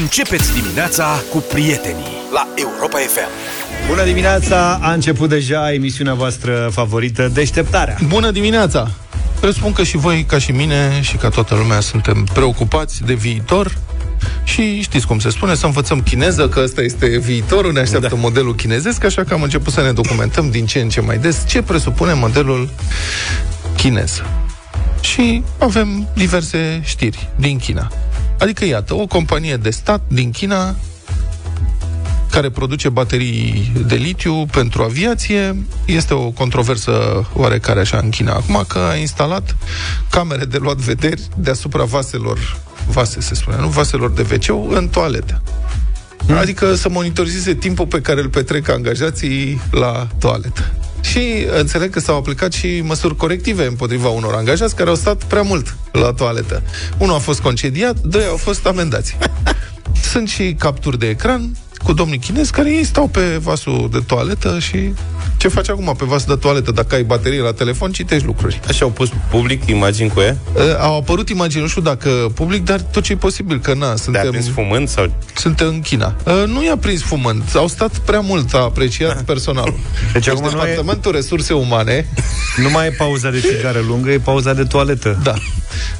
Începeți dimineața cu prietenii la Europa FM. Bună dimineața! A început deja emisiunea voastră favorită, Deșteptarea. Bună dimineața! Presupun că și voi, ca și mine, și ca toată lumea, suntem preocupați de viitor și știți cum se spune, să învățăm chineză, că ăsta este viitorul, ne așteaptă da. modelul chinezesc, așa că am început să ne documentăm din ce în ce mai des ce presupune modelul chinez. Și avem diverse știri din China. Adică, iată, o companie de stat din China care produce baterii de litiu pentru aviație. Este o controversă oarecare așa în China acum că a instalat camere de luat vederi deasupra vaselor, vase se spune, nu? Vaselor de wc în toaletă. Hmm. Adică să monitorizeze timpul pe care îl petrec angajații la toaletă. Și înțeleg că s-au aplicat și măsuri corective împotriva unor angajați care au stat prea mult la toaletă. Unul a fost concediat, doi au fost amendați. Sunt și capturi de ecran cu domnii chinezi care ei stau pe vasul de toaletă și ce faci acum pe vasul de toaletă? Dacă ai baterie la telefon, citești lucruri. Așa au pus public imagini cu ea? Uh, au apărut imagini, nu știu dacă public, dar tot ce e posibil, că na, suntem... Te-a prins fumând sau? Suntem în China. Uh, nu i-a prins fumând, au stat prea mult, a apreciat personalul. Deci, acum departamentul e... resurse umane... Nu mai e pauza de țigară lungă, e pauza de toaletă. Da,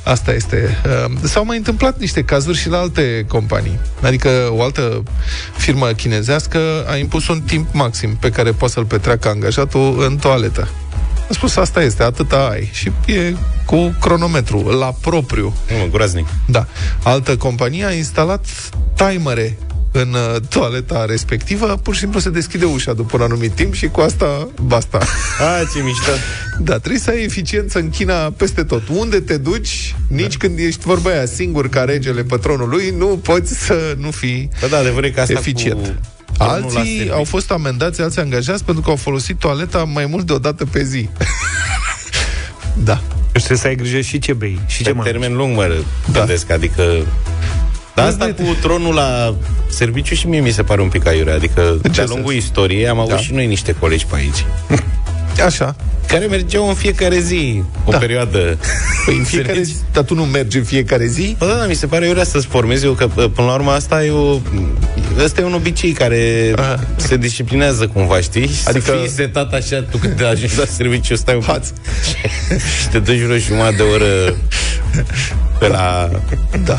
asta este. Uh, s-au mai întâmplat niște cazuri și la alte companii. Adică o altă firmă chinezească a impus un timp maxim pe care poate să-l petreacă angajatul în toaletă. A spus, asta este, atâta ai. Și e cu cronometru, la propriu. Nu, groaznic. Da. Altă companie a instalat timere în uh, toaleta respectivă, pur și simplu se deschide ușa după un anumit timp și cu asta basta. A, ce mișto. Da, trebuie să ai eficiență în China peste tot. Unde te duci, nici da. când ești vorba aia singur ca regele patronului, nu poți să nu fii da, da, adevăr că asta eficient. Cu... Alții au fost amendați, alții angajați pentru că au folosit toaleta mai mult de o dată pe zi. da. Deci trebuie să ai grijă și ce bei și pe ce termen lung, mă da. gândesc, adică dar asta cu tronul la serviciu și mie mi se pare un pic aiure. Adică, de-a lungul istoriei, am avut da. și noi niște colegi pe aici. Așa. Care mergeau în fiecare zi, o da. perioadă. Păi în fiecare zi? Dar tu nu mergi în fiecare zi? Bă, da, da, mi se pare iurea să-ți formezi eu, că până la urmă asta e o... Ăsta e un obicei care Aha. se disciplinează cumva, știi? Adică... Să fii setat așa, tu când te ajungi la serviciu, stai un pic și te duci vreo jumătate de oră pe la... Da.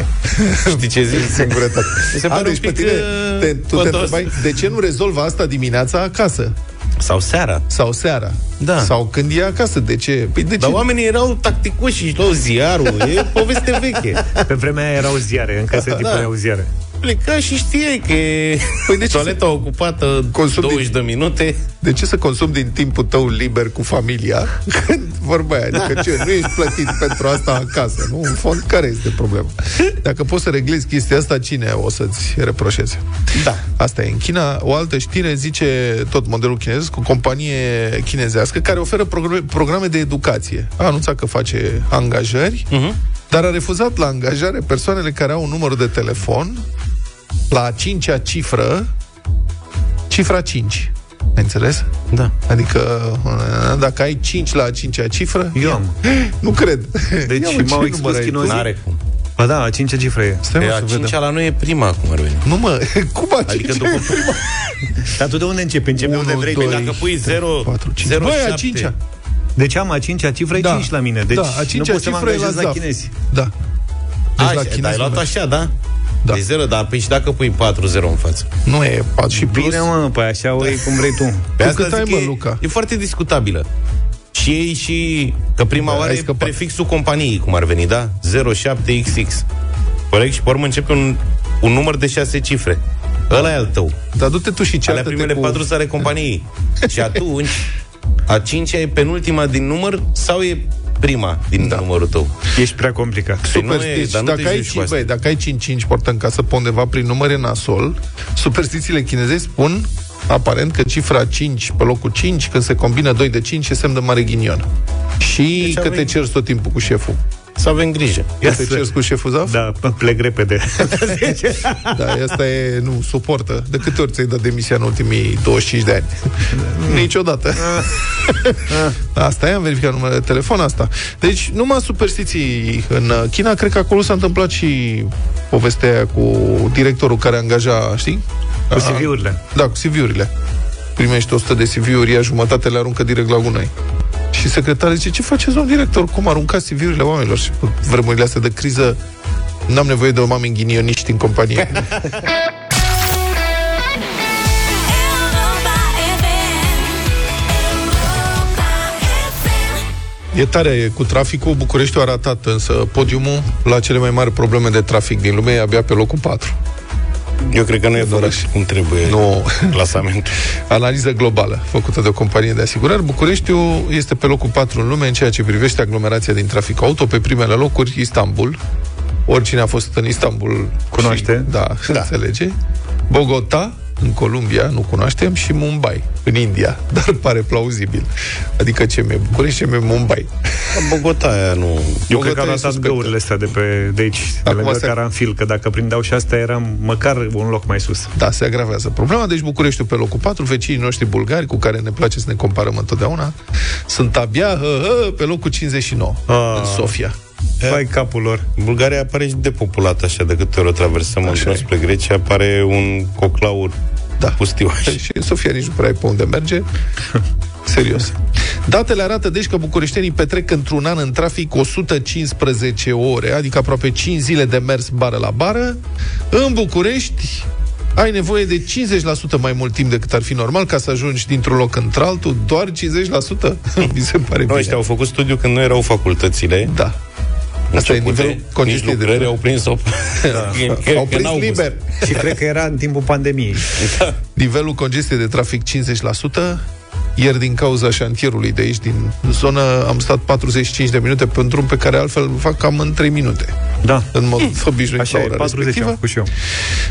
Știi ce zic? Singurătate. Mi se pare A, deci pe tine, uh, te, tu te întrebai, de ce nu rezolvă asta dimineața acasă? Sau seara. Sau seara. Da. Sau când e acasă. De ce? Păi de Dar ce? oamenii erau tacticoși și luau ziarul. E poveste veche. Pe vremea aia erau ziare, încă se tipuneau da. ziare pleca și știai că e păi de ce toaleta ocupată 20 din, de minute. De ce să consumi din timpul tău liber cu familia când vorba aia? Adică ce, nu ești plătit pentru asta acasă, nu? În fond, care este problema? Dacă poți să reglezi chestia asta, cine o să-ți reproșeze? Da. Asta e. În China, o altă știre zice tot modelul chinez, cu companie chinezească care oferă programe de educație. A anunțat că face angajări, uh-huh. Dar a refuzat la angajare persoanele care au un număr de telefon la a cincea cifră, cifra 5. Ai înțeles? Da. Adică, dacă ai 5 la a cincea cifră... Eu am. Nu cred. Deci m-au expus chinozii. N-are cum. Ba da, a cincea cifră e. Stai, mă, e a cincea la noi e prima, cum ar veni. Nu mă, cum a adică după prima? Dar tu de unde începi? Începi de unde vrei? 2, păi dacă pui 0, 4, 5. 0 Băi, a cincea. Deci am a cincea cifră, da. e 5 la mine. Deci da, a cincea nu cifră e la, la chinezi. Da. Deci a, la chinezi. Dar ai luat așa, da? Da. De 0, dar păi și dacă pui 4-0 în față? Nu e 4 și plus. Bine, mă, păi așa o iei cum vrei tu. Pe asta cât ai, mă, Luca? E foarte discutabilă. Și ei și... Că prima da, oară e prefixul companiei, cum ar veni, da? 07XX. Corect? Și pe urmă începe un, un număr de 6 cifre. Ăla e al tău. Dar du-te tu și Alea primele cu... patru sare companiei. și atunci, a cincea e penultima din număr sau e prima din da. numărul tău. Ești prea complicat. Păi Superstiți, dacă, ai 5, băi, dacă ai 5-5 portăm ca să pe undeva prin numere nasol, superstițiile chineze spun aparent că cifra 5 pe locul 5, când se combină 2 de 5, e semn de mare ghinion. Și deci că te cerți tot timpul cu șeful. Să avem grijă. Ia să cer cu șeful Zaf? Da, plec repede. da, asta e, nu, suportă. De câte ori ți-ai dat demisia în ultimii 25 de ani? Niciodată. asta e, am verificat numele de telefon, asta. Deci, numai superstiții în China, cred că acolo s-a întâmplat și povestea aia cu directorul care angaja, știi? Cu CV-urile. Da, cu CV-urile. Primești 100 de CV-uri, ia jumătate, le aruncă direct la gunoi. Și secretarul zice, ce faceți, domn director? Cum aruncați CV-urile oamenilor? Și pe vremurile astea de criză, n-am nevoie de o mamă ghinioniști în companie. E tare cu traficul. Bucureștiul a ratat însă podiumul la cele mai mari probleme de trafic din lume, e abia pe locul 4. Eu cred că nu e făcut cum trebuie nu. clasamentul. Analiză globală făcută de o companie de asigurări. Bucureștiul este pe locul 4 în lume în ceea ce privește aglomerația din trafic auto. Pe primele locuri, Istanbul. Oricine a fost în Istanbul cunoaște. Și, da, da, înțelege. Bogota, în Columbia, nu cunoaștem, și Mumbai, în India, dar pare plauzibil. Adică ce mi București, ce mi Mumbai. Bogota aia nu... Eu Bogota cred că am lăsat găurile astea de, pe, de aici, de Acum lângă se... Caranfil, că dacă prindeau și astea, eram măcar un loc mai sus. Da, se agravează problema, deci Bucureștiul pe locul 4, vecinii noștri bulgari, cu care ne place să ne comparăm întotdeauna, sunt abia hă, hă, pe locul 59, A. în Sofia. Vai capul lor. Bulgaria apare și depopulată așa, de câte ori o traversăm în spre Grecia, apare un coclaur da. pustiu. și în Sofia nici nu prea ai pe unde merge. Serios. Datele arată deci că bucureștenii petrec într-un an în trafic 115 ore, adică aproape 5 zile de mers bară la bară. În București ai nevoie de 50% mai mult timp decât ar fi normal ca să ajungi dintr-un loc într-altul, doar 50%? Mi se pare bine. Ăștia au făcut studiu când nu erau facultățile. Da. Asta e nivelul congestiei de lucrări au prins-o. Da. că, au prins liber. Și cred că era în timpul pandemiei. Da. Nivelul congestiei de trafic 50%, ieri, din cauza șantierului de aici, din zonă, am stat 45 de minute pe un drum pe care altfel fac cam în 3 minute. Da. În mod mm. obișnuit Așa e, 40 am și eu.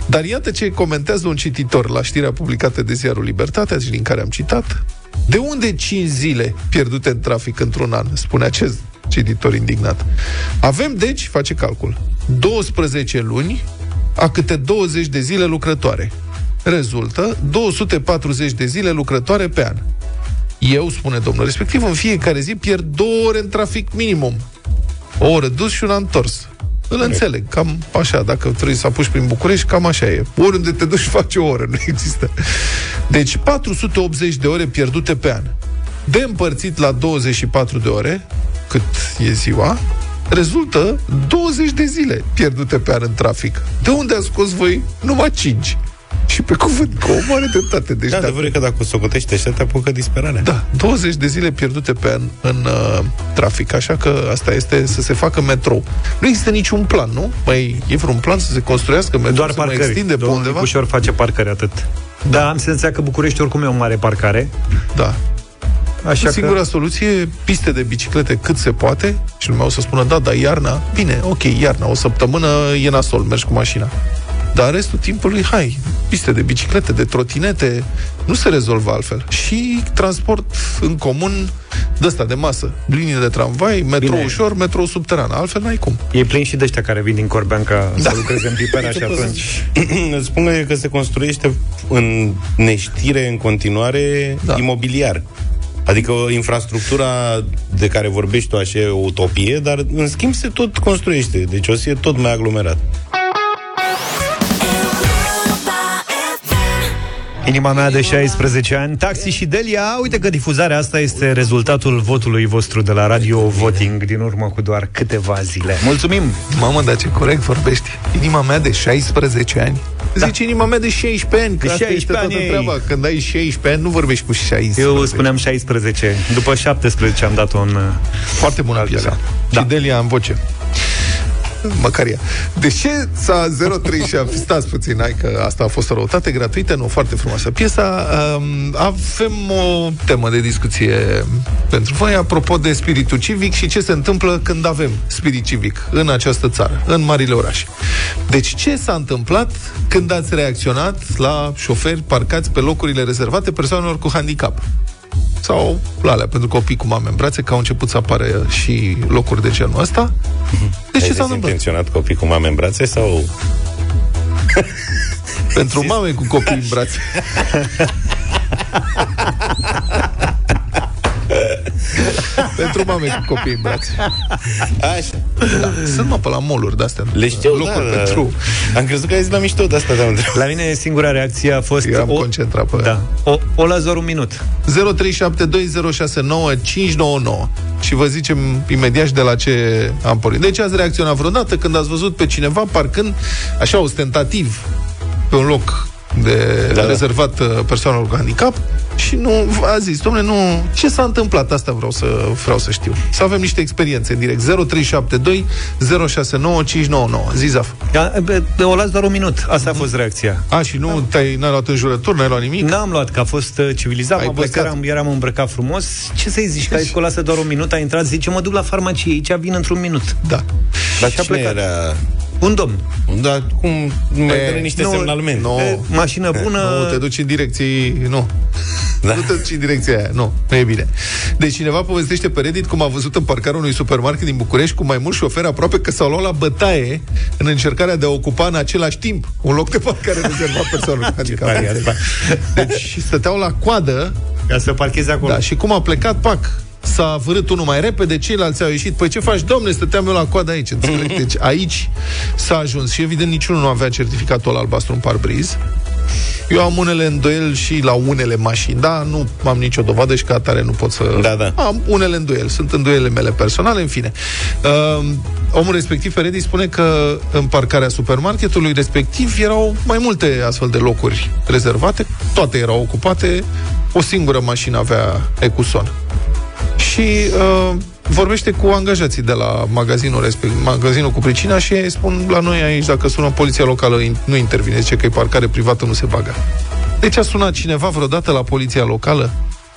Dar iată ce comentează un cititor la știrea publicată de ziarul Libertatea, din care am citat. De unde 5 zile pierdute în trafic într-un an? Spune acest cititor indignat. Avem, deci, face calcul, 12 luni a câte 20 de zile lucrătoare. Rezultă 240 de zile lucrătoare pe an. Eu, spune domnul respectiv, în fiecare zi pierd două ore în trafic minimum. O oră dus și una întors. Îl înțeleg, cam așa, dacă trebuie să apuci prin București, cam așa e. Oriunde te duci, faci o oră, nu există. Deci 480 de ore pierdute pe an. De împărțit la 24 de ore, cât e ziua, rezultă 20 de zile pierdute pe an în trafic. De unde ați scos voi numai 5? Și pe cuvânt, cu o mare dreptate. Deci da, adevărul că dacă o socotești așa, te apucă disperarea. Da, 20 de zile pierdute pe an în uh, trafic, așa că asta este să se facă metrou. Nu există niciun plan, nu? Mai e vreun plan să se construiască metrou, Doar să parcări. mai extinde pe undeva? ușor face parcări atât. Da. da, am senzația că București oricum e o mare parcare. Da. Așa Singura că... soluție, piste de biciclete cât se poate și lumea o să spună, da, dar iarna, bine, ok, iarna, o săptămână e nasol, mergi cu mașina. Dar restul timpului, hai, piste de biciclete, de trotinete, nu se rezolvă altfel. Și transport în comun de ăsta, de masă. Linii de tramvai, metrou Bine. ușor, metrou subteran. Altfel n-ai cum. E plin și de ăștia care vin din Corbeanca da. să lucreze în Pipera și atunci... Îți spun că se construiește în neștire în continuare da. imobiliar. Adică infrastructura de care vorbești tu așa e o utopie, dar în schimb se tot construiește. Deci o să fie tot mai aglomerat. Inima mea de 16 ani, Taxi și Delia Uite că difuzarea asta este rezultatul votului vostru de la Radio Voting Din urmă cu doar câteva zile Mulțumim! Mamă, dar ce corect vorbești Inima mea de 16 ani da. Zice inima mea de 16 ani De 16 ani este treaba. Când ai 16 ani, nu vorbești cu 16 Eu spuneam 16 După 17 am dat un Foarte bună piesa da. Și Delia în voce măcar ea. De ce s-a 037? Stați puțin, hai că asta a fost o răutate gratuită, nu, foarte frumoasă piesa. Um, avem o temă de discuție pentru voi, apropo de spiritul civic și ce se întâmplă când avem spirit civic în această țară, în marile orașe. Deci ce s-a întâmplat când ați reacționat la șoferi parcați pe locurile rezervate persoanelor cu handicap? Sau la alea pentru copii cu mame în brațe, că au început să apară și locuri de genul ăsta. Deci ce s-a întâmplat? intenționat copii cu mame în brațe sau... pentru mame cu copii în brațe. Pentru mame cu copii în brațe. Așa. Da. Sunt mă pe la moluri de-astea. Le știu, locuri da, pentru... Am crezut că ai zis la mișto de asta. De la mine singura reacție a fost... Eu am o... concentrat pe da. O, o la un minut. 0372069599 și vă zicem imediat de la ce am pornit. Deci ați reacționat vreodată când ați văzut pe cineva parcând așa ostentativ pe un loc de da, da. rezervat da. persoanelor cu handicap și nu a zis, domnule, nu, ce s-a întâmplat? Asta vreau să, vreau să știu. Să avem niște experiențe în direct. 0372 069599. Zizaf. Da, o las doar un minut. Asta a fost reacția. A, și nu da. te-ai, n-ai luat în jurături, n-ai luat nimic? N-am luat, că a fost uh, civilizat. Ai mă eram, eram îmbrăcat frumos. Ce să-i zici, că ai că lasă doar un minut, a intrat, zice, mă duc la farmacie, aici vin într-un minut. Da. Dar și a plecat. Era un domn. Da, cum mai dă niște nu, semnalmente. Nu. mașină bună. Nu, te duci în direcții... Nu. Da. Nu te duci în direcția aia. Nu, nu e bine. Deci cineva povestește pe Reddit cum a văzut în parcarea unui supermarket din București cu mai mulți șoferi aproape că s-au luat la bătaie în încercarea de a ocupa în același timp un loc de parcare rezervat persoanelor Deci stăteau la coadă ca să parcheze acolo. Da, și cum a plecat, pac, s-a vărât unul mai repede, ceilalți au ieșit. Păi ce faci, domne, stăteam eu la coadă aici. Înțeleg? Deci aici s-a ajuns și evident niciunul nu avea certificatul albastru în parbriz. Eu am unele îndoieli și la unele mașini, da, nu am nicio dovadă și ca atare nu pot să... Da, da. Am unele îndoieli, sunt îndoiele mele personale, în fine. Uh, omul respectiv, Feredi, spune că în parcarea supermarketului respectiv erau mai multe astfel de locuri rezervate, toate erau ocupate, o singură mașină avea ecuson și uh, vorbește cu angajații de la magazinul respectiv, magazinul cu pricina și ei spun la noi aici, dacă sună poliția locală, nu intervine, zice că e parcare privată, nu se bagă. Deci a sunat cineva vreodată la poliția locală?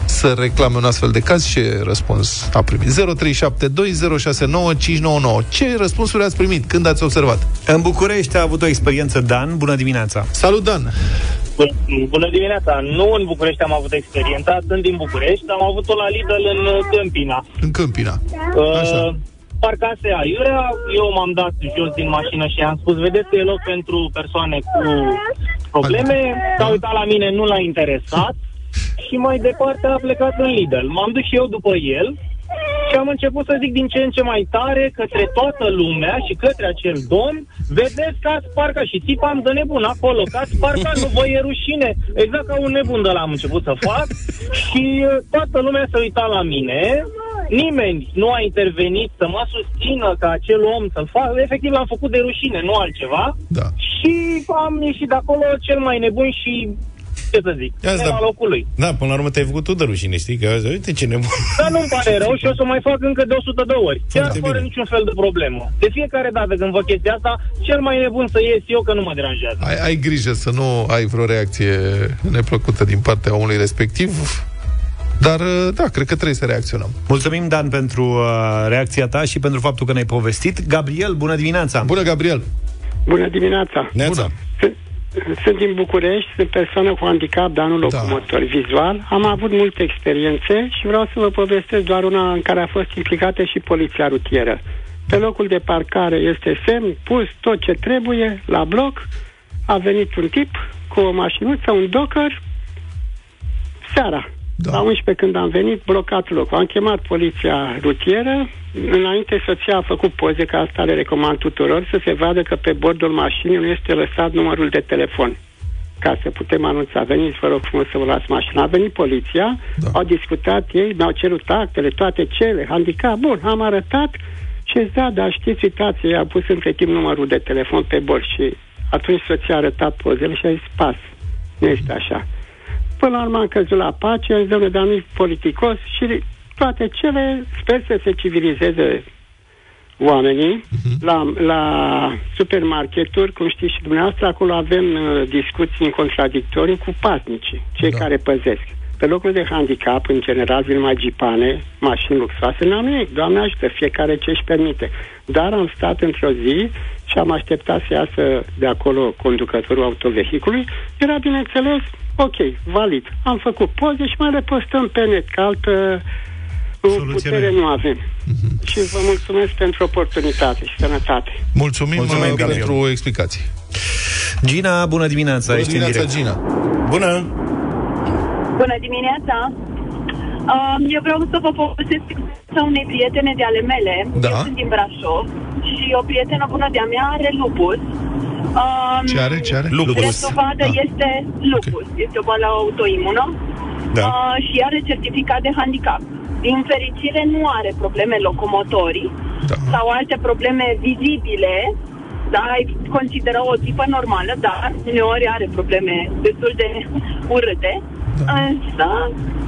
Să reclame un astfel de caz, ce răspuns a primit? 0372069599. Ce răspunsuri ați primit? Când ați observat? În București a avut o experiență Dan. Bună dimineața! Salut, Dan! Bună dimineața! Nu în București am avut experiența, sunt din București, am avut-o la Lidl în Câmpina. În Câmpina. Uh, Așa. Uh, parcase aiurea, eu m-am dat jos din mașină și am spus, vedeți că e loc pentru persoane cu probleme, s-a uitat la mine, nu l-a interesat și mai departe a plecat în Lidl. M-am dus și eu după el și am început să zic din ce în ce mai tare către toată lumea și către acel domn, vedeți că ați parcat și țipam de nebun acolo, că ați parcat, nu vă e rușine. Exact ca un nebun de la am început să fac și uh, toată lumea s-a uitat la mine, nimeni nu a intervenit să mă susțină ca acel om să-l facă, efectiv l-am făcut de rușine, nu altceva. Da. Și am ieșit de acolo cel mai nebun și ce să zic, Ia la locul lui. Da, până la urmă te-ai făcut tu de rușine, știi? Că uite ce nebun. Da, nu-mi pare rău și o să mai fac încă de 100 de ori. Chiar Foarte fără bine. niciun fel de problemă. De fiecare dată când văd chestia asta, cel mai nebun să ies eu că nu mă deranjează. Ai, ai grijă să nu ai vreo reacție neplăcută din partea omului respectiv. Dar, da, cred că trebuie să reacționăm. Mulțumim, Dan, pentru uh, reacția ta și pentru faptul că ne-ai povestit. Gabriel, bună dimineața! Bună, Gabriel! Bună dimineața! Bună! Sunt din București, sunt persoană cu handicap, dar nu da. locomotor da. vizual. Am avut multe experiențe și vreau să vă povestesc doar una în care a fost implicată și poliția rutieră. Pe locul de parcare este semn, pus tot ce trebuie, la bloc. A venit un tip cu o mașinuță, un docker, seara. Da. La 11 când am venit, blocat locul. Am chemat poliția rutieră. Înainte soția a făcut poze, că asta le recomand tuturor, să se vadă că pe bordul mașinii nu este lăsat numărul de telefon ca să putem anunța. Veniți, vă rog frumos să vă luați mașina. A venit poliția, da. au discutat ei, mi-au cerut actele, toate cele, handicap. Bun, am arătat și zis, da, dar știți, uitați, a pus între timp numărul de telefon pe bord și atunci soția a arătat pozele și a zis, pas, nu este așa. Până la urmă am căzut la pace, în zonă de anumit politicos și toate cele sper să se civilizeze oamenii uh-huh. la, la supermarketuri, cum știți și dumneavoastră, acolo avem uh, discuții în contradictorii cu pasnicii, cei da. care păzesc. Pe locul de handicap, în general, vin mai gipane, mașini luxoase, n-am nimic, Doamne ajută, fiecare ce își permite. Dar am stat într-o zi și și am așteptat să iasă de acolo conducătorul autovehicului, era bineînțeles, ok, valid. Am făcut poze și mai le postăm pe net, că altă putere nu avem. Uh-huh. Și vă mulțumesc pentru oportunitate și sănătate. Mulțumim, Mulțumim pentru explicații. Gina, bună dimineața! Bună dimineața, Gina! Bună! Bună dimineața! Um, eu vreau să vă povestesc să unei prietene de ale mele. Da. Eu sunt din Brașov și o prietenă bună de-a mea are lupus. Um, ce are? Ce are? Lupus. dovadă da. este lupus. Okay. Este o boală autoimună. Da. Uh, și are certificat de handicap. Din fericire nu are probleme locomotorii da. sau alte probleme vizibile da, consideră o tipă normală, dar uneori are probleme destul de urâte. Da. Însă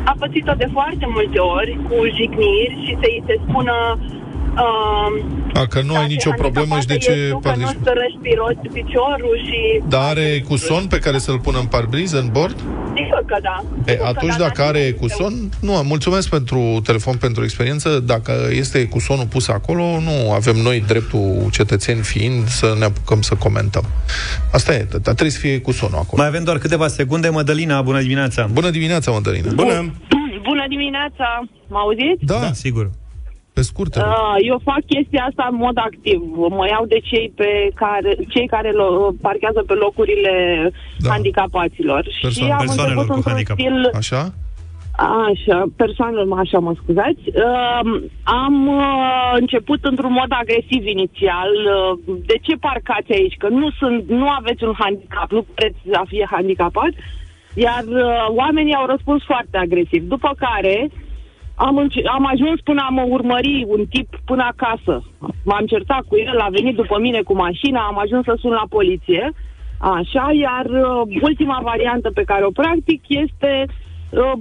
a pățit-o de foarte multe ori cu jigniri și să-i se spună Uh, a, că nu ai nicio problemă și de ce parbriz? Că nu piciorul și... Dar are cu son pe care să-l pună în parbriz, în bord? Sigur că da. E, atunci, da, dacă are cu son, nu, mulțumesc pentru telefon, pentru experiență. Dacă este cu sonul pus acolo, nu avem noi dreptul cetățeni fiind să ne apucăm să comentăm. Asta e, dar trebuie să fie cu sonul acolo. Mai avem doar câteva secunde. Mădălina, bună dimineața! Bună dimineața, Mădălina! Bună! Bună dimineața! Mă auziți? Da, da sigur. Pe scurt. Uh, eu fac chestia asta în mod activ. Mă iau de cei, pe care, cei care lo, parchează pe locurile da. handicapaților. Perso- și am început într-un handicap. stil... Așa? Așa, persoanele, așa mă scuzați. Uh, am uh, început într-un mod agresiv inițial. Uh, de ce parcați aici? Că nu, sunt, nu aveți un handicap, nu vreți să fie handicapat. Iar uh, oamenii au răspuns foarte agresiv. După care am, înce- am ajuns până am urmări un tip până acasă. M-am certat cu el, a venit după mine cu mașina, am ajuns să sun la poliție. Așa, iar uh, ultima variantă pe care o practic este uh,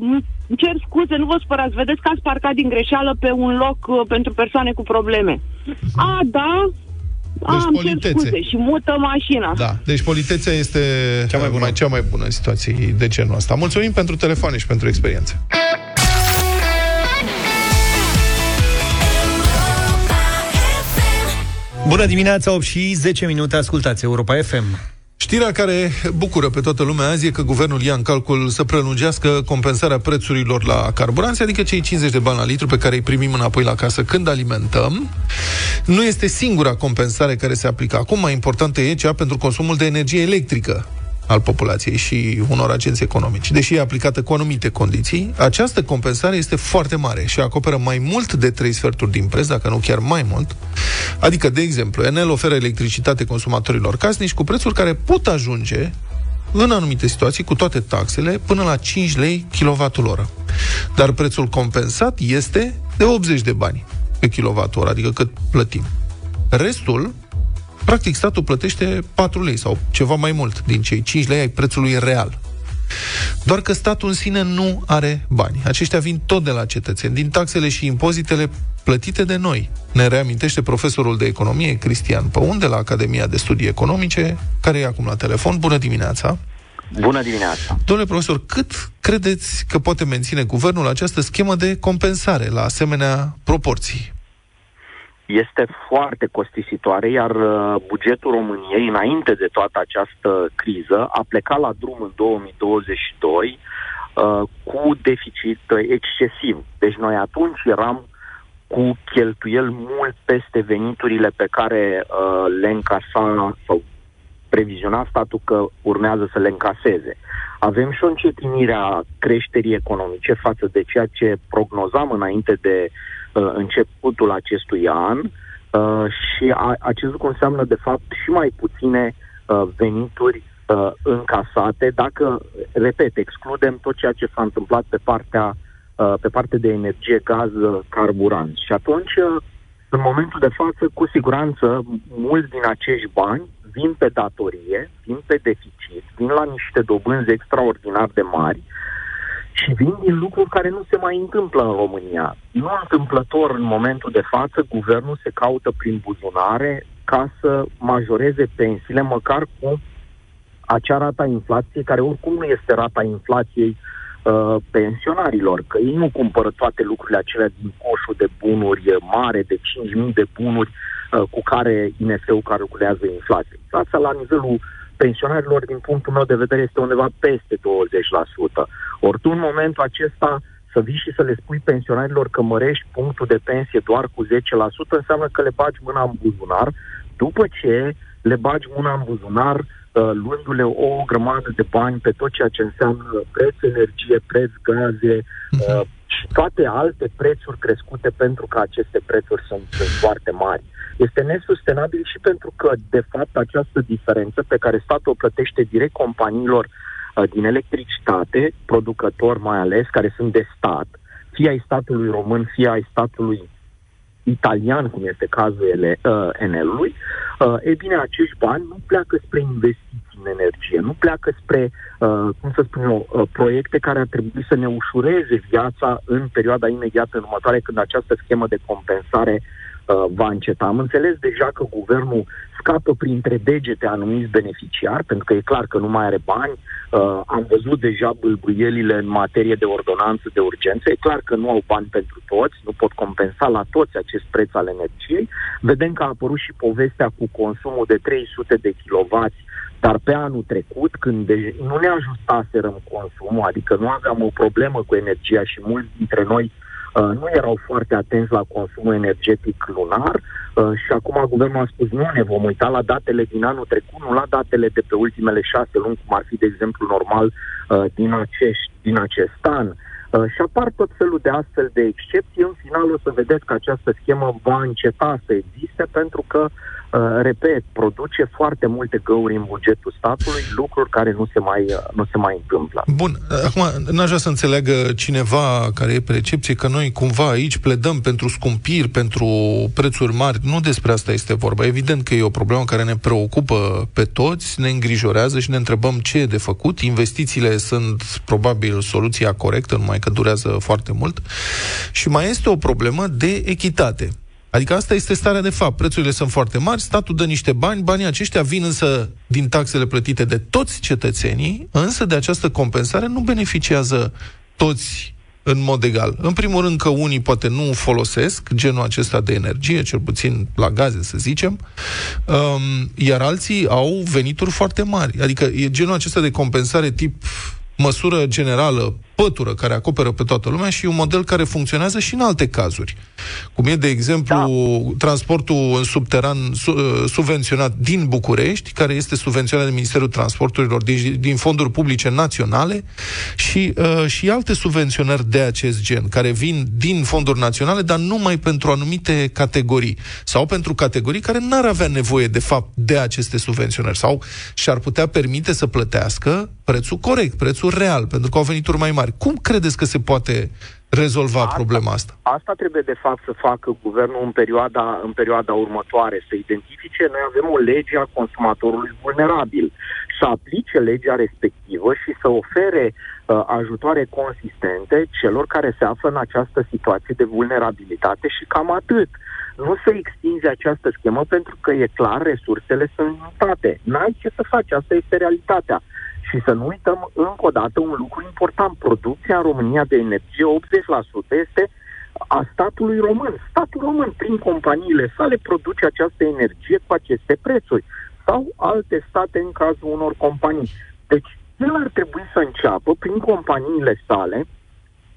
cer scuze, nu vă spărați, vedeți că ați parcat din greșeală pe un loc uh, pentru persoane cu probleme. A, da, deci am cer scuze și mută mașina. Da, deci politețea este cea mai bună, mai, cea mai bună în situații de genul ăsta. Mulțumim pentru telefoane și pentru experiență. Bună dimineața, 8 și 10 minute, ascultați Europa FM. Știrea care bucură pe toată lumea azi e că guvernul ia în calcul să prelungească compensarea prețurilor la carburanți, adică cei 50 de bani la litru pe care îi primim înapoi la casă când alimentăm. Nu este singura compensare care se aplică acum, mai importantă e cea pentru consumul de energie electrică al populației și unor agenți economici. Deși e aplicată cu anumite condiții, această compensare este foarte mare și acoperă mai mult de 3 sferturi din preț, dacă nu chiar mai mult. Adică, de exemplu, Enel oferă electricitate consumatorilor casnici cu prețuri care pot ajunge în anumite situații, cu toate taxele, până la 5 lei kWh. Dar prețul compensat este de 80 de bani pe kWh, adică cât plătim. Restul Practic, statul plătește 4 lei sau ceva mai mult din cei 5 lei ai prețului real. Doar că statul în sine nu are bani. Aceștia vin tot de la cetățeni, din taxele și impozitele plătite de noi. Ne reamintește profesorul de economie Cristian Păun de la Academia de Studii Economice, care e acum la telefon. Bună dimineața! Bună dimineața! Domnule profesor, cât credeți că poate menține guvernul această schemă de compensare la asemenea proporții? Este foarte costisitoare, iar uh, bugetul României, înainte de toată această criză, a plecat la drum în 2022 uh, cu deficit excesiv. Deci noi atunci eram cu cheltuieli mult peste veniturile pe care uh, le încasa sau previziona statul că urmează să le încaseze. Avem și o încetinire a creșterii economice față de ceea ce prognozam înainte de uh, începutul acestui an uh, și a, acest lucru înseamnă de fapt și mai puține uh, venituri uh, încasate dacă, repet, excludem tot ceea ce s-a întâmplat pe partea, uh, pe partea de energie, gaz, uh, carburanți. Și atunci, uh, în momentul de față, cu siguranță, mulți din acești bani vin pe datorie, vin pe deficit, vin la niște dobânzi extraordinar de mari și vin din lucruri care nu se mai întâmplă în România. Nu întâmplător în momentul de față, guvernul se caută prin buzunare ca să majoreze pensiile, măcar cu acea rata inflației, care oricum nu este rata inflației uh, pensionarilor, că ei nu cumpără toate lucrurile acelea din coșul de bunuri mare, de 5.000 de bunuri, uh, cu care INF-ul calculează inflația. Inflația la nivelul pensionarilor, din punctul meu de vedere, este undeva peste 20%. Ori tu în momentul acesta să vii și să le spui pensionarilor că mărești punctul de pensie doar cu 10%, înseamnă că le bagi mâna în buzunar, după ce le bagi mâna în buzunar, uh, luându-le o grămadă de bani pe tot ceea ce înseamnă preț energie, preț gaze uh, și toate alte prețuri crescute pentru că aceste prețuri sunt, sunt foarte mari. Este nesustenabil și pentru că, de fapt, această diferență pe care statul o plătește direct companiilor uh, din electricitate, producători mai ales, care sunt de stat, fie ai statului român, fie ai statului italian, cum este cazul ele, uh, Enelului, uh, e bine, acești bani nu pleacă spre investiții în energie, nu pleacă spre, uh, cum să spun eu, uh, proiecte care ar trebui să ne ușureze viața în perioada imediată următoare, când această schemă de compensare uh, va înceta. Am înțeles deja că guvernul scapă printre degete anumiți beneficiari, pentru că e clar că nu mai are bani. Uh, am văzut deja bâlbuielile în materie de ordonanță de urgență. E clar că nu au bani pentru toți, nu pot compensa la toți acest preț al energiei. Vedem că a apărut și povestea cu consumul de 300 de kW dar pe anul trecut, când de- nu ne ajustaserăm consumul, adică nu aveam o problemă cu energia și mulți dintre noi uh, Uh, nu erau foarte atenți la consumul energetic lunar uh, și acum guvernul a spus nu, ne vom uita la datele din anul trecut, nu la datele de pe ultimele șase luni, cum ar fi, de exemplu, normal uh, din, acești, din acest an. Uh, și apar tot felul de astfel de excepții. În final o să vedeți că această schemă va înceta să existe pentru că uh, Uh, repet, produce foarte multe găuri în bugetul statului, lucruri care nu se mai, uh, nu se mai întâmplă. Bun, uh, acum n-aș vrea să înțeleagă cineva care e percepție că noi cumva aici pledăm pentru scumpiri, pentru prețuri mari. Nu despre asta este vorba. Evident că e o problemă care ne preocupă pe toți, ne îngrijorează și ne întrebăm ce e de făcut. Investițiile sunt probabil soluția corectă, numai că durează foarte mult. Și mai este o problemă de echitate. Adică asta este starea de fapt. Prețurile sunt foarte mari, statul dă niște bani, banii aceștia vin însă din taxele plătite de toți cetățenii, însă de această compensare nu beneficiază toți în mod egal. În primul rând că unii poate nu folosesc genul acesta de energie, cel puțin la gaze, să zicem, um, iar alții au venituri foarte mari. Adică e genul acesta de compensare tip măsură generală, pătură care acoperă pe toată lumea și un model care funcționează și în alte cazuri. Cum e, de exemplu, da. transportul în subteran su, uh, subvenționat din București, care este subvenționat de Ministerul Transporturilor din, din fonduri publice naționale și, uh, și alte subvenționări de acest gen, care vin din fonduri naționale, dar numai pentru anumite categorii sau pentru categorii care n-ar avea nevoie, de fapt, de aceste subvenționări sau și-ar putea permite să plătească prețul corect, prețul real, pentru că au venituri mai mari mari. Cum credeți că se poate rezolva asta, problema asta? Asta trebuie de fapt să facă guvernul în perioada, în perioada următoare, să identifice, noi avem o lege a consumatorului vulnerabil, să aplice legea respectivă și să ofere uh, ajutoare consistente celor care se află în această situație de vulnerabilitate și cam atât. Nu să extinzi această schemă pentru că e clar, resursele sunt limitate. N-ai ce să faci, asta este realitatea. Și să nu uităm încă o dată un lucru important. Producția în România de energie, 80% este a statului român. Statul român, prin companiile sale, produce această energie cu aceste prețuri. Sau alte state în cazul unor companii. Deci, el ar trebui să înceapă, prin companiile sale,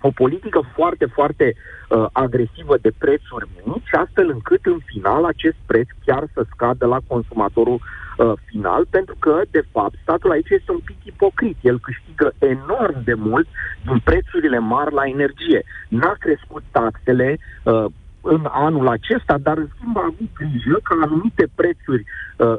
o politică foarte, foarte uh, agresivă de prețuri mici, astfel încât în final acest preț chiar să scadă la consumatorul uh, final, pentru că, de fapt, statul aici este un pic ipocrit. El câștigă enorm de mult din prețurile mari la energie. N-a crescut taxele uh, în anul acesta, dar în schimb a avut grijă ca anumite prețuri uh,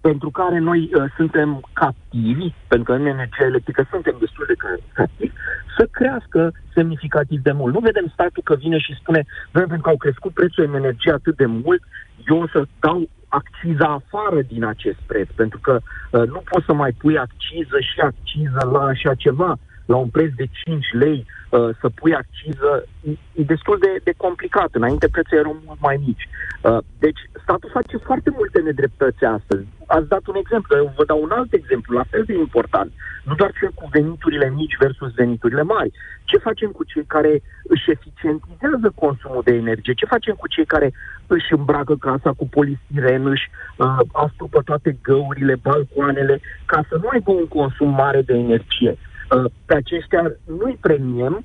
pentru care noi uh, suntem captivi, pentru că în energia electrică suntem destul de captivi, să crească semnificativ de mult. Nu vedem statul că vine și spune, pentru că au crescut prețul în energie atât de mult, eu o să dau acciza afară din acest preț, pentru că uh, nu poți să mai pui acciză și acciză la așa ceva. la un preț de 5 lei uh, să pui acciză, e destul de, de complicat. Înainte prețurile erau mult mai mici. Uh, deci statul face foarte multe nedreptăți astăzi. Ați dat un exemplu, eu vă dau un alt exemplu, la fel de important. Nu doar cel cu veniturile mici versus veniturile mari. Ce facem cu cei care își eficientizează consumul de energie? Ce facem cu cei care își îmbracă casa cu polistiren, își uh, astupă toate găurile, balcoanele, ca să nu aibă un consum mare de energie? Uh, pe aceștia nu-i premiem,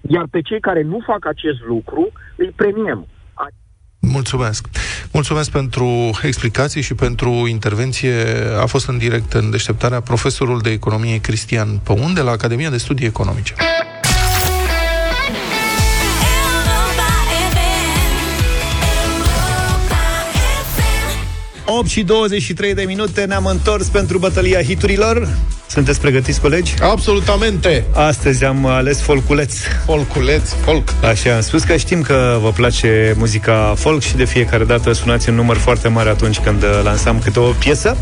iar pe cei care nu fac acest lucru îi premiem. Mulțumesc. Mulțumesc pentru explicații și pentru intervenție. A fost în direct în deșteptarea profesorul de economie Cristian Păun de la Academia de Studii Economice. 8 și 23 de minute ne-am întors pentru bătălia hiturilor. Sunteți pregătiți, colegi? Absolutamente! Astăzi am ales folculeț. Folculeț, folk. Așa, am spus că știm că vă place muzica folk și de fiecare dată sunați în număr foarte mare atunci când lansam câte o piesă.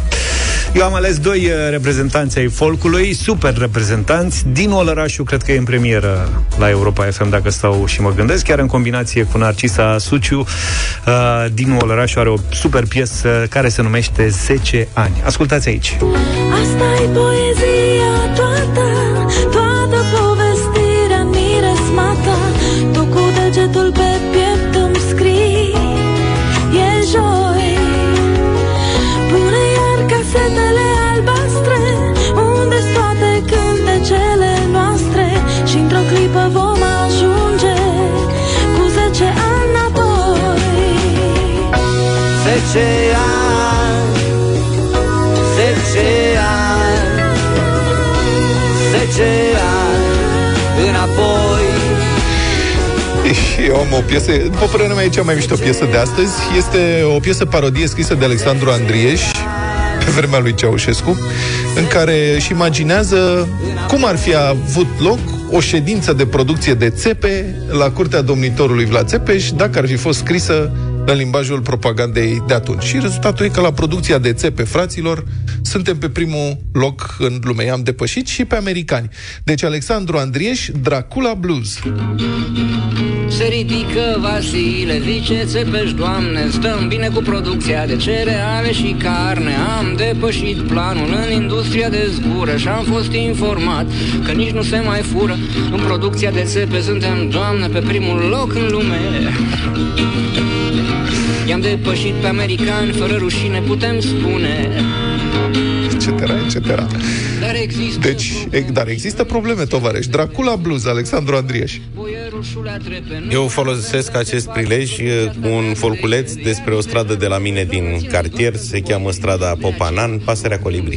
Eu am ales doi uh, reprezentanți ai folcului, super reprezentanți. Din Olărașu, cred că e în premieră la Europa FM, dacă stau și mă gândesc, chiar în combinație cu Narcisa Suciu. Uh, din Olărașu are o super piesă care se numește 10 ani. Ascultați aici. Asta e poezia toată, toată eu am o piesă, după părerea mea e cea mai mișto piesă de astăzi. Este o piesă parodie scrisă de Alexandru Andrieș Pe vremea lui Ceaușescu În care își imaginează cum ar fi avut loc o ședință de producție de țepe la curtea domnitorului Vlad Țepeș Dacă ar fi fost scrisă în limbajul propagandei de atunci. Și rezultatul e că la producția de țepe fraților suntem pe primul loc în lume. Am depășit și pe americani. Deci Alexandru Andrieș, Dracula Blues. Se ridică Vasile, zice țepeș, doamne, stăm bine cu producția de cereale și carne. Am depășit planul în industria de zgură și am fost informat că nici nu se mai fură. În producția de țepe suntem, doamne, pe primul loc în lume. I-am depășit pe americani fără rușine, putem spune etc., etc. Dar există deci, e, dar există probleme, tovarăși. Dracula Blues, Alexandru Andrieș. Eu folosesc acest prilej cu un folculeț despre o stradă de la mine din cartier, se cheamă strada Popanan, Pasărea Colibri.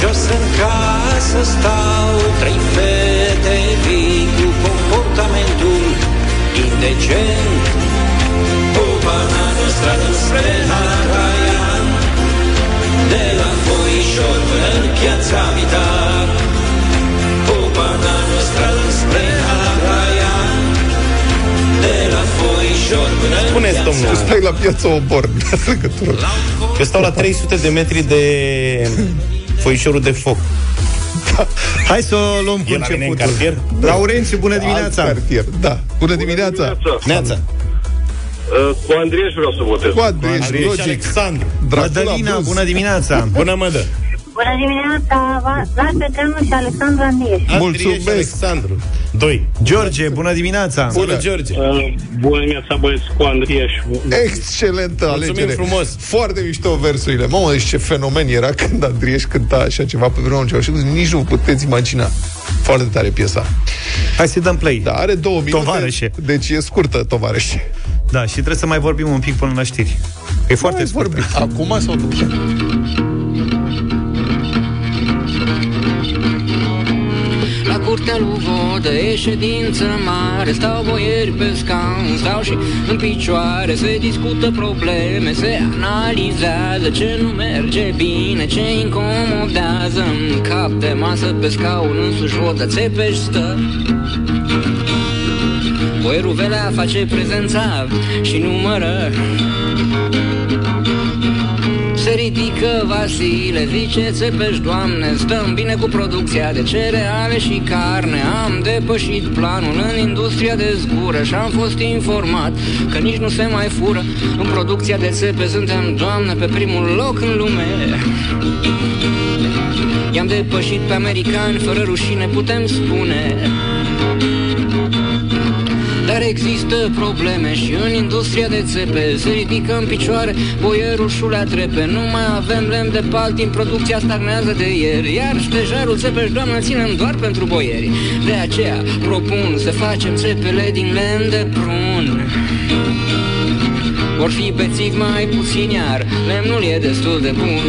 Jos în casă stau trei fete vii cu comportamentul indecent. Popanan, o stradă spre Haraia, de la Foișor până în piața Vitar. Popanan, o stradă spre Haraia, de la Foișor până în Spuneți, domnul. Stai la piața Obor, legătură. Eu stau la 300 de metri de foișorul de foc. Da. Hai să o luăm cu începutul. Laurențiu, bună dimineața! Cartier. Da, bună dimineața! Neața! Uh, cu Andrieș vreau să votez. Cu Andrieș, Andrieș logic. Alexandru. Mădălina, bună dimineața! Bună, Mădă! Bună dimineața, Vlad Petreanu și Alexandru Andrieș. Mulțumesc! Alexandru. Doi. George, bună dimineața! Bună, George! Uh, bună dimineața, băieți, cu Andrieș. Excelentă Mulțumim alegere! frumos! Foarte mișto versurile. Mamă, deci ce fenomen era când Andrieș cânta așa ceva pe vremea și nici nu puteți imagina. Foarte tare piesa. Hai să dăm play. Da, are două minute. Tovarășe. Deci e scurtă, tovarășe. Da, și trebuie să mai vorbim un pic până la știri. E foarte scurt. Acum sau după? La curtea lui Vodă e ședință mare Stau boieri pe scaun, stau și în picioare Se discută probleme, se analizează Ce nu merge bine, ce incomodează În cap de masă pe scaun însuși Vodă țepeș stă Boierul velea face prezența și numără. Se ridică Adică Vasile, ziceți pe doamne Stăm bine cu producția de cereale și carne. Am depășit planul în industria de zgură Și am fost informat că nici nu se mai fură. În producția de țepe suntem, doamne, pe primul loc în lume. I-am depășit pe americani, fără rușine putem spune dar există probleme și în industria de țepe. Se ridică în picioare boierul șulea trepe Nu mai avem lemn de din producția stagnează de ieri. Iar stejarul țepeș, doamnă, ținem doar pentru boieri. De aceea propun să facem țepele din lemn de prun. Vor fi bețivi mai puțin, iar. Lemnul e destul de bun